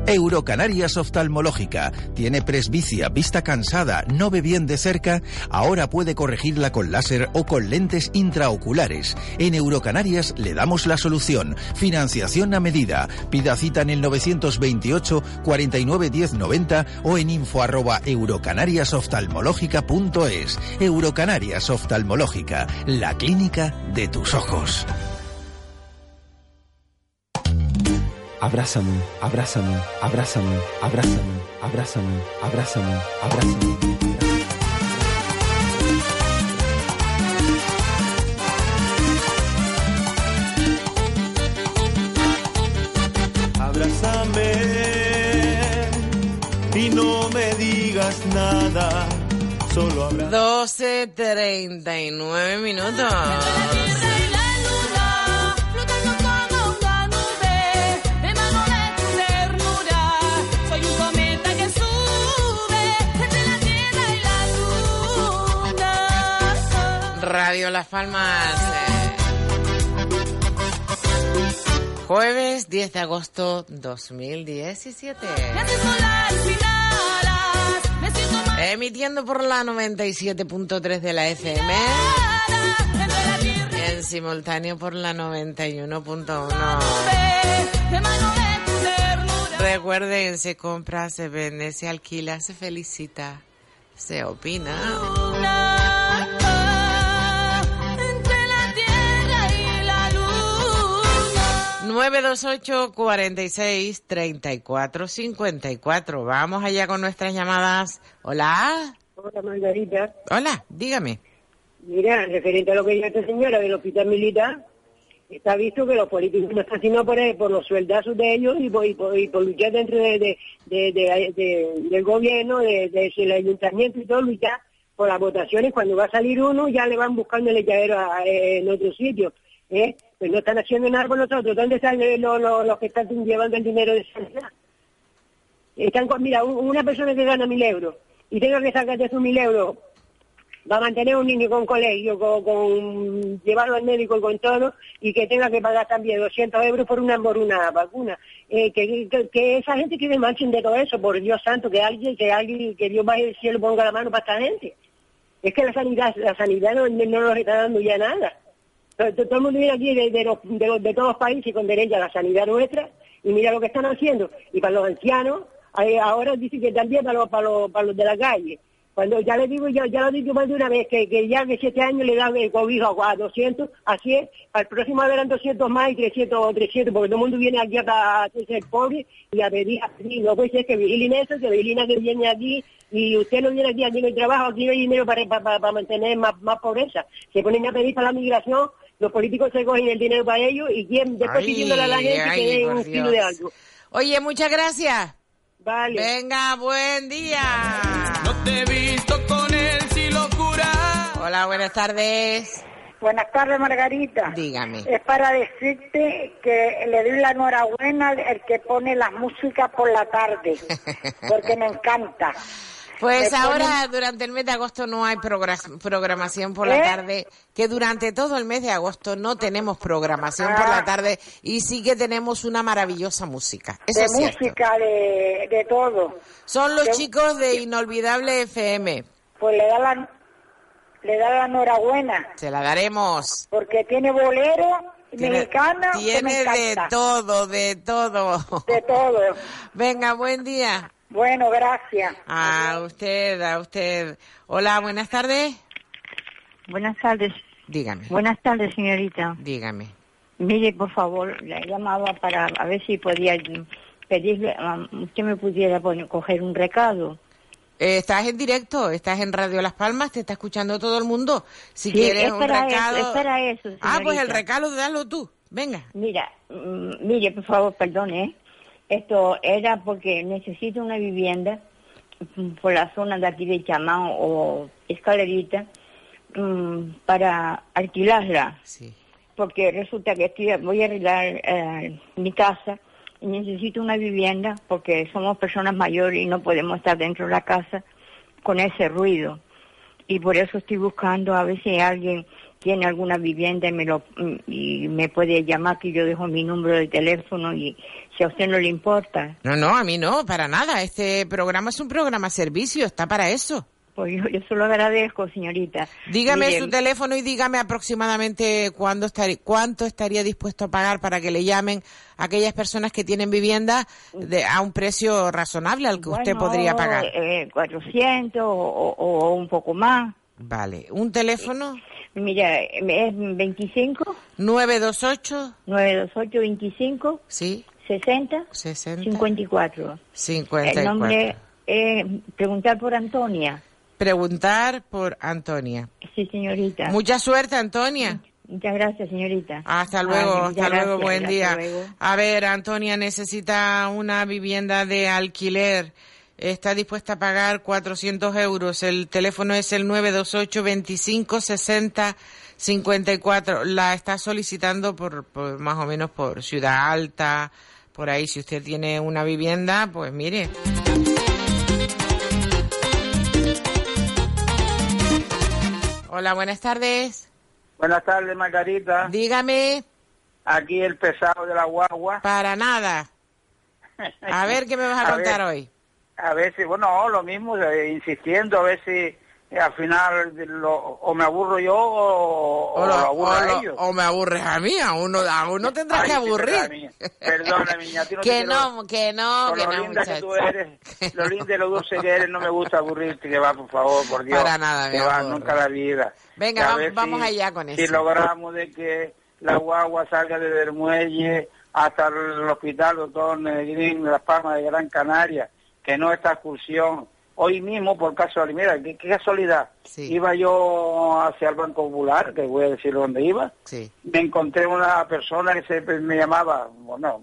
Eurocanarias Oftalmológica. Tiene presbicia, vista cansada, no ve bien de cerca. Ahora puede corregirla con láser o con lentes intraoculares. En Eurocanarias le damos la solución. Financiación a medida. Pida cita en el 928 49 10 90 o en info arroba eurocanariasoftalmológica.es. Eurocanarias Oftalmológica, la clínica de tus ojos. Abrázame, abrázame, abrázame, abrázame, abrázame, abrázame, abrázame. Abrázame y no me digas nada, solo abrázame. 12.39 minutos. Las Palmas. Jueves 10 de agosto 2017. Emitiendo por la 97.3 de la FM. Y en simultáneo por la 91.1. Recuerden, se compra, se vende, se alquila, se felicita, se opina. 928 46 34 54. Vamos allá con nuestras llamadas. Hola. Hola, Margarita. Hola, dígame. Mira, referente a lo que dice esta señora del hospital militar, está visto que los políticos no están haciendo por, por los sueldazos de ellos y por, por, luchar dentro de, del gobierno, del ayuntamiento y todo, luchar por las votaciones. Cuando va a salir uno, ya le van buscando el echadero en otro sitio. ¿eh? Pues no están haciendo nada por nosotros. ¿Dónde están los, que están llevando el dinero de sanidad? Están con, mira, una persona que gana mil euros y tenga que sacar de esos mil euros va a mantener un niño con colegio, con, llevarlo al médico y con todo, y que tenga que pagar también 200 euros por una, por una vacuna. Eh, que, que, esa gente que marchen de todo eso, por Dios santo, que alguien, que alguien, que Dios vaya del cielo ponga la mano para esta gente. Es que la sanidad, la sanidad no, no nos está dando ya nada. Todo el mundo viene aquí de, de, de, todos los países con derecho a la sanidad nuestra y mira lo que están haciendo. Y para los ancianos, eh, ahora dicen que también para los, para los, para los de la calle. Cuando ya le digo, ya, ya lo dicho más de una vez, que, que ya de siete años le dan el cobijo a 200, así es, al próximo habrán 200 más y 300 300, porque todo el mundo viene aquí a, ser pobre y a pedir, a pedir. No puede ser que vigilen eso, que vigilen que viene aquí y usted no viene aquí, aquí no hay trabajo, aquí no hay dinero para, para, para mantener más, más pobreza. Se ponen a pedir para la migración los políticos se cogen el dinero para ellos y quién después pidiéndole a la gente que dé un kilo de algo. Oye, muchas gracias. Vale. Venga, buen día. No te he visto con él si locura. Hola, buenas tardes. Buenas tardes, Margarita. Dígame. Es para decirte que le doy la enhorabuena al que pone las músicas por la tarde, porque me encanta. Pues ahora durante el mes de agosto no hay programación por la ¿Eh? tarde, que durante todo el mes de agosto no tenemos programación por la ah. tarde y sí que tenemos una maravillosa música. de música, de, todo. Son los chicos de Inolvidable FM. Pues le da la, le da la enhorabuena. Se la daremos. Porque tiene bolero mexicana. Tiene de todo, de todo. De todo. Venga, buen día. Bueno, gracias. A usted, a usted. Hola, buenas tardes. Buenas tardes. Dígame. Buenas tardes, señorita. Dígame. Mire, por favor, le llamaba para a ver si podía pedirle, um, usted me pudiera poner, coger un recado. Eh, estás en directo, estás en Radio Las Palmas, te está escuchando todo el mundo. Si quieres un recado. Eso, espera eso, Ah, pues el recado, dalo tú. Venga. Mira, mm, mire, por favor, perdone, ¿eh? Esto era porque necesito una vivienda por la zona de aquí de Chamán o Escalerita mm, para alquilarla. Porque resulta que estoy, voy a arreglar eh, mi casa y necesito una vivienda porque somos personas mayores y no podemos estar dentro de la casa con ese ruido. Y por eso estoy buscando a ver si alguien tiene alguna vivienda y me, lo, y me puede llamar, que yo dejo mi número de teléfono y si a usted no le importa. No, no, a mí no, para nada. Este programa es un programa servicio, está para eso. Pues yo, yo se lo agradezco, señorita. Dígame su teléfono y dígame aproximadamente cuándo estaría, cuánto estaría dispuesto a pagar para que le llamen a aquellas personas que tienen vivienda de, a un precio razonable al que usted podría pagar. Eh, 400 o, o, un poco más. Vale. ¿Un teléfono? Mira, es 25. 928. 928 25. Sí. 60. 60. 54. 54. El nombre es preguntar por Antonia. Preguntar por Antonia. Sí, señorita. Mucha suerte, Antonia. Muchas gracias, señorita. Hasta luego, hasta luego, buen día. A ver, Antonia necesita una vivienda de alquiler está dispuesta a pagar 400 euros. El teléfono es el 928 25 60 54. La está solicitando por, por más o menos por Ciudad Alta, por ahí. Si usted tiene una vivienda, pues mire. Hola, buenas tardes. Buenas tardes, Margarita. Dígame. Aquí el pesado de la guagua. Para nada. A ver qué me vas a, contar hoy. A si, bueno, lo mismo, eh, insistiendo, a si eh, al final lo, o me aburro yo o, lo, aburro a ellos. O me aburres a mí, a uno, a uno tendrás que aburrir. Perdona, niña, no que, no, que no, que lo no, linda que tú eres, lo lindo y lo dulce que eres, no me gusta aburrirte, que va, por favor, por Dios. Para nada, Que va, nunca la vida. Venga, vamos, vamos allá con eso. Si logramos de que la guagua salga desde el muelle hasta el hospital doctor Negrín, Las Palmas de Gran Canaria, que no esta excursión. Hoy mismo, por casualidad, mira, qué, casualidad, iba yo hacia el Banco Popular, que voy a decir dónde iba, me encontré una persona que se, me llamaba, bueno,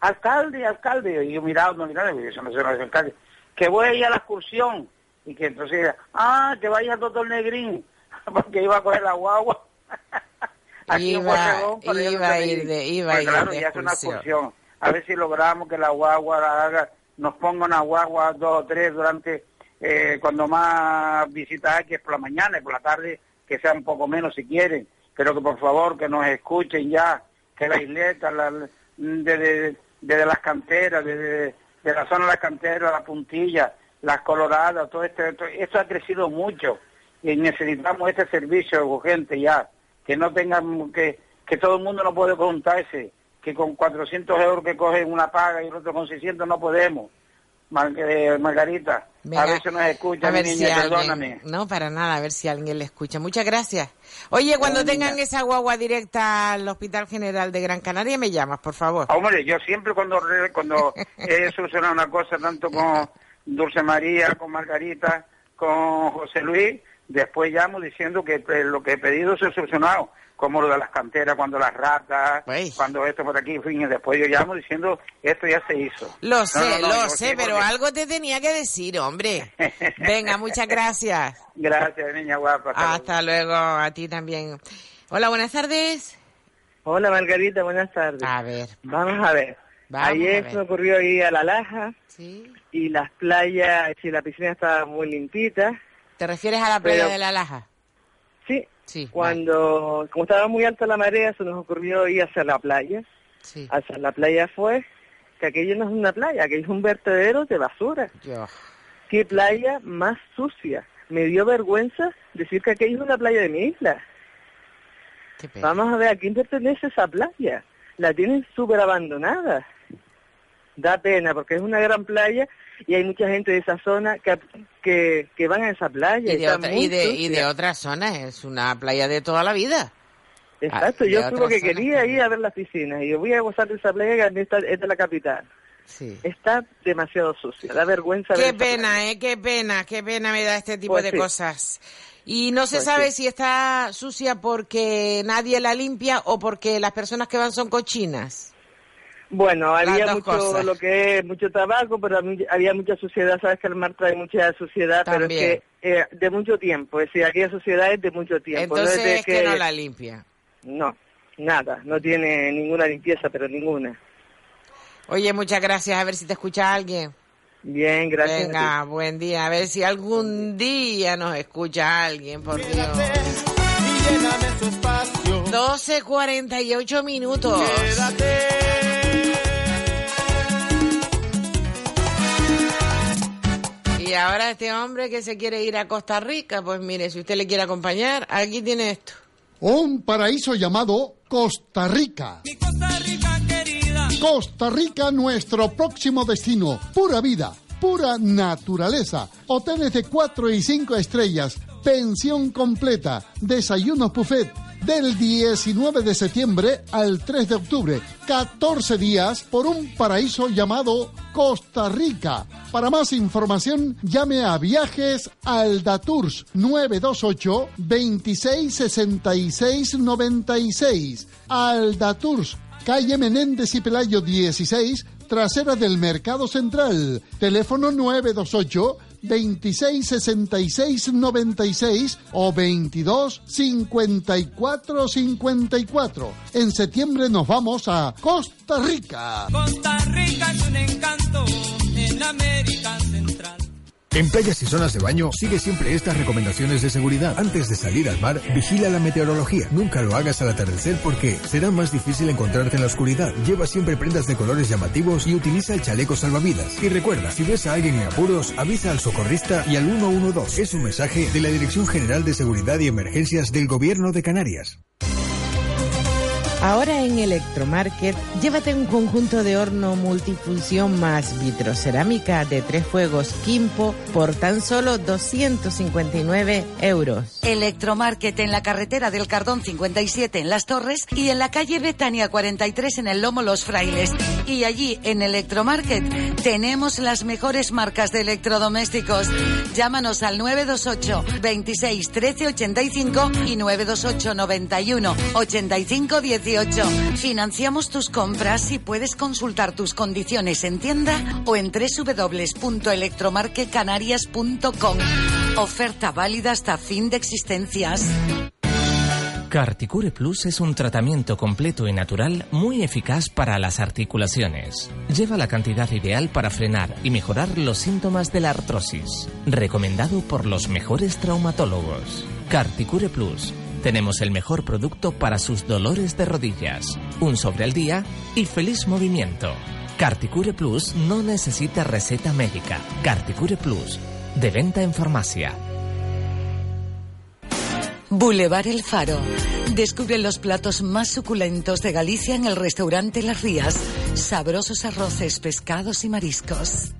alcalde, alcalde, y yo miraba, no miraba, eso no es alcalde, que voy a ir a la excursión, y que entonces, ah, que vaya doctor Negrín, porque iba a coger la guagua. Aquí iba, iba a ir de, iba pues claro, ya es una excursión. A ver si logramos que la guagua la haga, nos ponga una guagua dos o tres durante eh, cuando más visitas hay, que es por la mañana y por la tarde, que sea un poco menos si quieren, pero que por favor que nos escuchen ya, que la isleta, desde, las canteras, desde de la zona de las canteras, la puntilla, las coloradas, todo esto, esto ha crecido mucho. Y necesitamos este servicio urgente ya, que no tengan, que, que todo el mundo no puede preguntarse, que con 400 euros que cogen una paga y el otro con 600 no podemos. Eh, Margarita, a ver si nos escucha, mi niña, perdóname. no, para nada, a ver si alguien le escucha. Muchas gracias. Oye, cuando tengan esa guagua directa al Hospital General de Gran Canaria, me llamas, por favor. Hombre, yo siempre cuando, cuando he solucionado una cosa, tanto con Dulce María, con Margarita, con José Luis, después llamo diciendo que eh, lo que he pedido se ha solucionado, como lo de las canteras, cuando las ratas, cuando esto por aquí, fin, y después yo llamo diciendo esto ya se hizo. Lo sé, lo sé, pero algo te tenía que decir, hombre. Venga, muchas gracias. Gracias, niña guapa. Hasta, luego. a ti también. Hola, buenas tardes. Hola, Margarita, buenas tardes. A ver. Vamos a ver. Ayer se me ocurrió ir a La Laja y las playas, si la piscina estaba muy limpita, ¿Te refieres a la playa de la Laja? Sí. Sí. Cuando, como estaba muy alta la marea, se nos ocurrió ir hacia la playa. Sí. Hacia la playa fue que aquello no es una playa, aquello es un vertedero de basura. ¿Qué playa más sucia? Me dio vergüenza decir que aquello es una playa de mi isla. Vamos a ver, ¿a quién pertenece esa playa? La tienen súper abandonada. Da pena, porque es una gran playa y hay mucha gente de esa zona que, que, van a esa playa. Y de, y de, y de otras zonas, es una playa de toda la vida. Exacto, yo fui que quería ir a ver las piscinas y yo voy a gozar de esa playa que es de la capital. Sí. Está demasiado sucia, da vergüenza. Qué pena, eh, qué pena, qué pena me da este tipo pues de cosas. Y no se pues sabe si está sucia porque nadie la limpia o porque las personas que van son cochinas. Bueno, había mucho lo que es mucho tabaco, pero había mucha suciedad, sabes que el mar trae mucha suciedad, pero es que eh, de mucho tiempo, es decir, aquella suciedad es de mucho tiempo. Entonces es que, no la limpia. No, nada, no tiene ninguna limpieza, pero ninguna. Oye, muchas gracias, a ver si te escucha alguien. Bien, gracias. Venga, buen día, a ver si algún día nos escucha alguien, por Dios. 12.48 minutos. Y ahora este hombre que se quiere ir a Costa Rica, pues mire, si usted le quiere acompañar, aquí tiene esto. Un paraíso llamado Costa Rica. Costa Rica querida. Costa Rica, nuestro próximo destino. Pura vida, pura naturaleza. Hoteles de 4 y 5 estrellas. Pensión completa. Desayunos buffet del 19 de septiembre al 3 de octubre. 14 días por un paraíso llamado Costa Rica. Para más información, llame a Viajes Aldatours 928 266696 Aldatours calle Menéndez y Pelayo 16, trasera del Mercado Central. Teléfono 928 26 66 96 o 22 54 54. En septiembre nos vamos a Costa Rica. Costa Rica es un encanto en América. En playas y zonas de baño, sigue siempre estas recomendaciones de seguridad. Antes de salir al mar, vigila la meteorología. Nunca lo hagas al atardecer porque será más difícil encontrarte en la oscuridad. Lleva siempre prendas de colores llamativos y utiliza el chaleco salvavidas. Y recuerda, si ves a alguien en apuros, avisa al socorrista y al 112. Es un mensaje de la Dirección General de Seguridad y Emergencias del Gobierno de Canarias. Ahora en Electromarket, llévate un conjunto de horno multifunción más vitrocerámica de tres fuegos Kimpo por tan solo 259 euros. Electromarket en la carretera del Cardón 57 en Las Torres y en la calle Betania 43 en el Lomo Los Frailes. Y allí en Electromarket tenemos las mejores marcas de electrodomésticos. Llámanos al 928 26 13 85 y 928 91 85 18. Financiamos tus compras y puedes consultar tus condiciones en tienda o en www.electromarquecanarias.com. Oferta válida hasta fin de existencias. Carticure Plus es un tratamiento completo y natural muy eficaz para las articulaciones. Lleva la cantidad ideal para frenar y mejorar los síntomas de la artrosis. Recomendado por los mejores traumatólogos. Carticure Plus tenemos el mejor producto para sus dolores de rodillas. Un sobre al día y feliz movimiento. Carticure Plus no necesita receta médica. Carticure Plus, de venta en farmacia. Boulevard El Faro. Descubre los platos más suculentos de Galicia en el restaurante Las Rías. Sabrosos arroces, pescados y mariscos.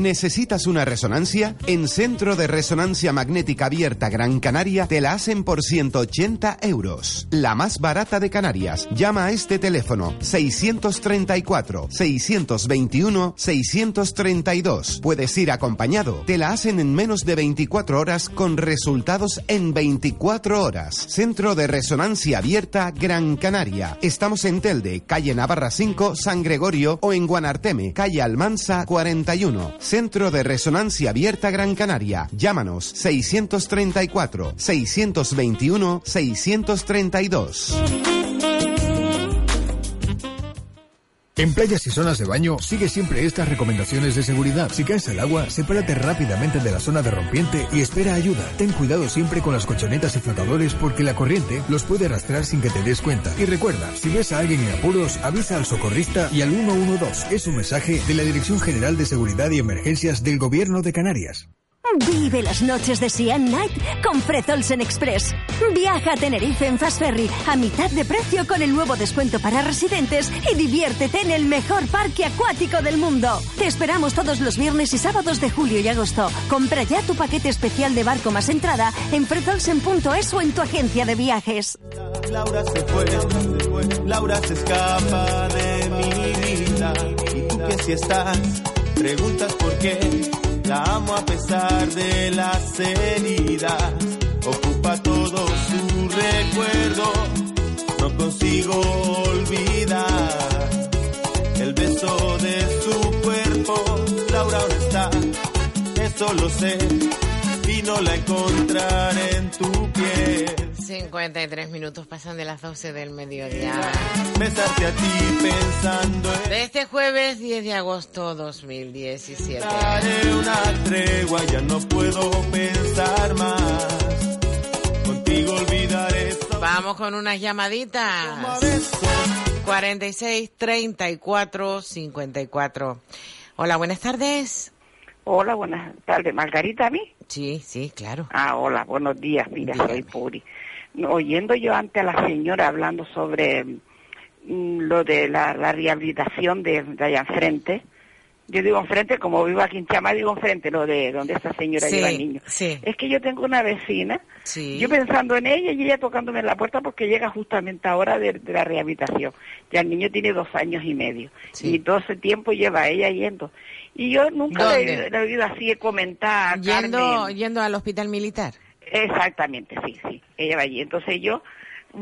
¿Necesitas una resonancia? En Centro de Resonancia Magnética Abierta Gran Canaria te la hacen por 180 euros. La más barata de Canarias. Llama a este teléfono 634 621 632. Puedes ir acompañado. Te la hacen en menos de 24 horas con resultados en 24 horas. Centro de Resonancia Abierta Gran Canaria. Estamos en Telde, calle Navarra 5, San Gregorio o en Guanarteme, calle Almansa 41. Centro de Resonancia Abierta Gran Canaria. Llámanos 634 621 632. En playas y zonas de baño, sigue siempre estas recomendaciones de seguridad. Si caes al agua, sepárate rápidamente de la zona de rompiente y espera ayuda. Ten cuidado siempre con las colchonetas y flotadores porque la corriente los puede arrastrar sin que te des cuenta. Y recuerda, si ves a alguien en apuros, avisa al socorrista y al 112. Es un mensaje de la Dirección General de Seguridad y Emergencias del Gobierno de Canarias. Vive las noches de Sian Night con Fred Olsen Express. Viaja a Tenerife en Fast Ferry a mitad de precio con el nuevo descuento para residentes y diviértete en el mejor parque acuático del mundo. Te esperamos todos los viernes y sábados de julio y agosto. Compra ya tu paquete especial de barco más entrada en fredolsen.es o en tu agencia de viajes. Laura se fue, Laura se escapa de mi vida. Y tú si estás, preguntas por qué la amo a pesar de las heridas. Ocupa todo su recuerdo. No consigo olvidar el beso de su cuerpo. Laura, ¿dónde está? Eso lo sé. Y no la encontraré en tu piel. 53 minutos pasan de las 12 del mediodía. Besarte a ti pensando en... De este jueves 10 de agosto 2017. Daré una tregua, ya no puedo pensar más. Contigo olvidaré... Vamos con unas llamaditas. 46 34 54. Hola, buenas tardes. Hola, buenas tardes. ¿Margarita a mí? Sí, sí, claro. Ah, hola, buenos días. Mira, soy Puri oyendo yo ante a la señora hablando sobre mm, lo de la, rehabilitación de, allá enfrente, yo digo enfrente, como vivo aquí en Chama, digo enfrente, lo de donde esta señora lleva al niño. Es que yo tengo una vecina, yo pensando en ella y ella tocándome en la puerta porque llega justamente ahora de, la rehabilitación. Ya el niño tiene dos años y medio y todo ese tiempo lleva ella yendo. Y yo nunca le, he oído así comentar. Yendo, yendo al hospital militar. Exactamente, sí, sí. Ella va allí. Entonces yo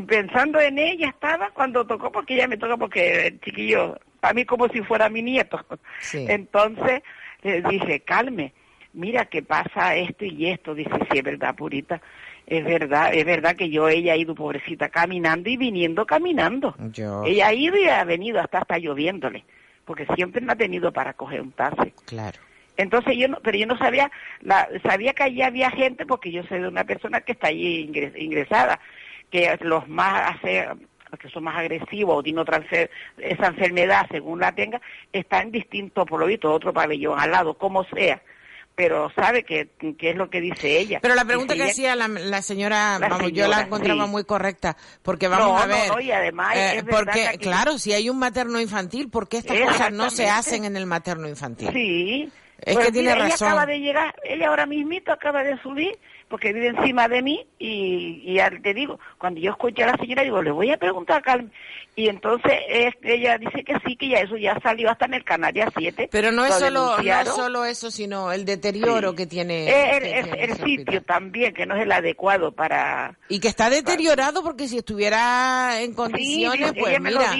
pensando en ella estaba cuando tocó, porque ella me toca porque el chiquillo, para mí como si fuera mi nieto. Entonces le dije, calme, mira que pasa esto y esto. Dice, sí, es verdad, purita. Es verdad, es verdad que yo, ella ha ido pobrecita caminando y viniendo caminando. Ella ha ido y ha venido hasta hasta lloviéndole, porque siempre me ha tenido para coger un taxi. Claro. Entonces yo no, pero yo no sabía, la, sabía que allí había gente porque yo soy de una persona que está allí ingresada, que los más que son más agresivos o tienen otra esa enfermedad según la tenga, está en distinto, por lo visto, otro pabellón al lado, como sea pero sabe que, es lo que dice ella. Pero la pregunta que hacía la, señora, vamos, yo la encontraba muy correcta, porque vamos a ver, no, y además eh, porque claro, si hay un materno infantil, ¿por qué estas cosas no se hacen en el materno infantil? Sí, es que tiene razón. Ella acaba de llegar, ella ahora mismito acaba de subir porque vive encima de mí y, y ya te digo, cuando yo escuché a la señora digo, le voy a preguntar a Carmen. Y entonces ella dice que sí, que ya eso ya salió hasta en el Canarias 7. Pero no es, solo, no solo eso, sino el deterioro que tiene. el, sitio también, que no es el adecuado para... Y que está deteriorado porque si estuviera en condiciones, pues mira,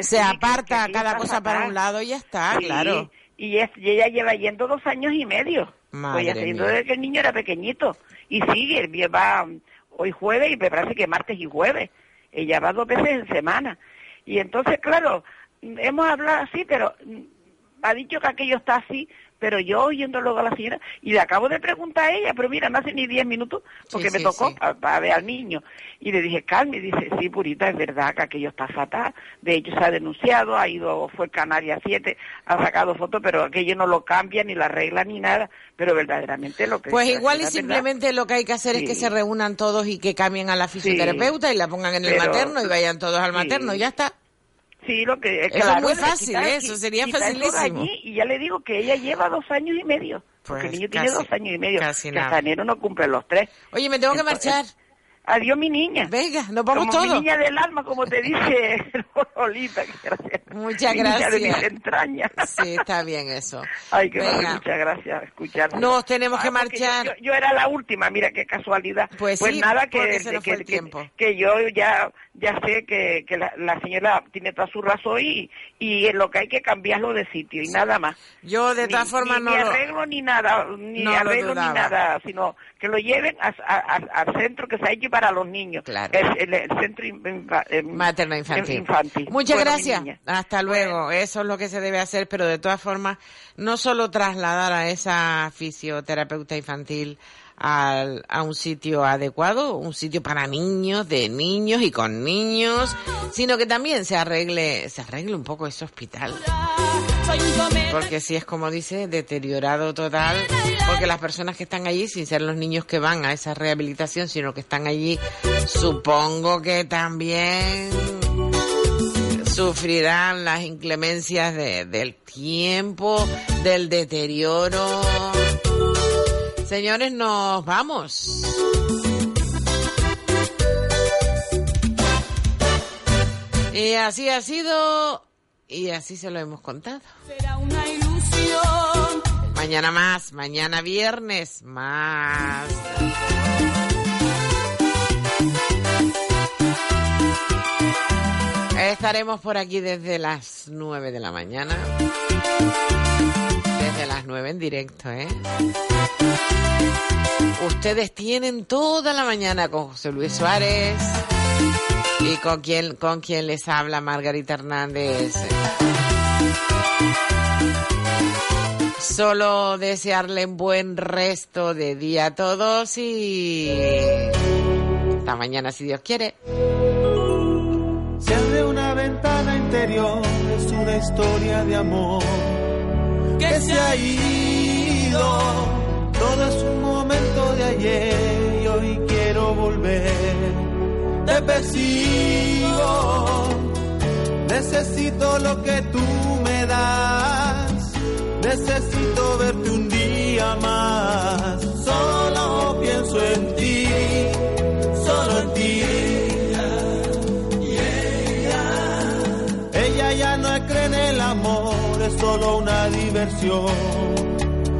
se aparta cada cosa para un lado y ya está, claro y, ella lleva yendo dos años y medio. Madre pues yendo desde que el niño era pequeñito. Y sigue, va hoy jueves y me parece que martes y jueves. Ella va dos veces en semana. Y entonces, claro, hemos hablado así, pero ha dicho que aquello está así, pero yo oyendo luego a la señora, y le acabo de preguntar a ella, pero mira, no hace ni diez minutos, porque me tocó para ver al niño. Y le dije, calme, y dice, sí, Purita, es verdad que aquello está fatal. De hecho, se ha denunciado, ha ido, fue Canaria 7, ha sacado fotos, pero aquello no lo cambia, ni la regla, ni nada. Pero verdaderamente lo que... Pues igual y simplemente lo que hay que hacer es que se reúnan todos y que cambien a la fisioterapeuta y la pongan en el materno y vayan todos al materno, y ya está. Sí, lo que... Eso es muy fácil, eso sería facilísimo. y ya le digo que ella lleva dos años y medio, porque el pues niño tiene dos años y medio, casi que hasta enero no cumple los tres. Oye, me tengo que marchar. Adiós, mi niña. Venga, nos vamos como todos. Mi niña del alma, como te dice Lolita. Muchas gracias. de mis entrañas. Sí, está bien eso. Ay, que muchas gracias escuchar. Nos tenemos que marchar. Yo, era la última, mira qué casualidad. Pues, pues sí, nada, que, que, que, que, yo ya ya sé que, que la, señora tiene toda su razón y, y lo que hay que cambiarlo de sitio y nada más. Yo de todas formas no ni arreglo ni nada, ni arreglo ni nada, sino que lo lleven al centro que se ha hecho para los niños. Claro. El, el, centro materno infantil. Muchas gracias. Hasta luego. Eso es lo que se debe hacer, pero de todas formas, no solo trasladar a esa fisioterapeuta infantil al, a un sitio adecuado, un sitio para niños, de niños y con niños, sino que también se arregle, se arregle un poco ese hospital. Porque si es como dice, deteriorado total, porque las personas que están allí, sin ser los niños que van a esa rehabilitación, sino que están allí, supongo que también sufrirán las inclemencias del tiempo, del deterioro. Señores, nos vamos. Y así ha sido y así se lo hemos contado. Será una ilusión. Mañana más, mañana viernes más. Estaremos por aquí desde las 9 de la mañana. Desde las 9 en directo, ¿eh? Ustedes tienen toda la mañana con José Luis Suárez y con quien, con quien les habla Margarita Hernández. Solo desearle un buen resto de día a todos y hasta mañana si Dios quiere. Interior, es una historia de amor que se ha ido. Todo es un momento de ayer y hoy quiero volver te persigo. Necesito lo que tú me das. Necesito verte un día más. Solo pienso en ti, es solo una diversión,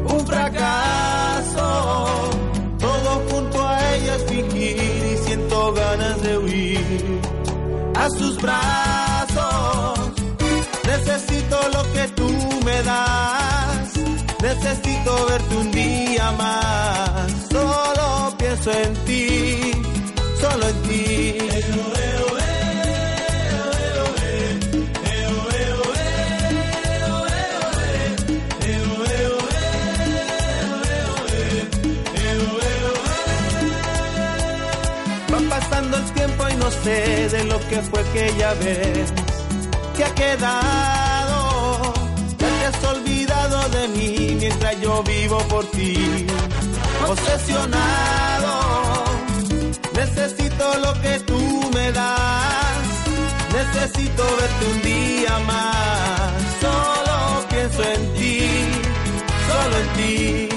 un fracaso. Todo junto a ella es fingir y siento ganas de huir. a sus brazos. Necesito lo que tú me das. Necesito verte un día más. Solo pienso en ti, solo en ti. No sé de lo que fue aquella vez que ha quedado. Ya te has olvidado de mí mientras yo vivo por ti. Obsesionado, necesito lo que tú me das. Necesito verte un día más. Solo pienso en ti, solo en ti.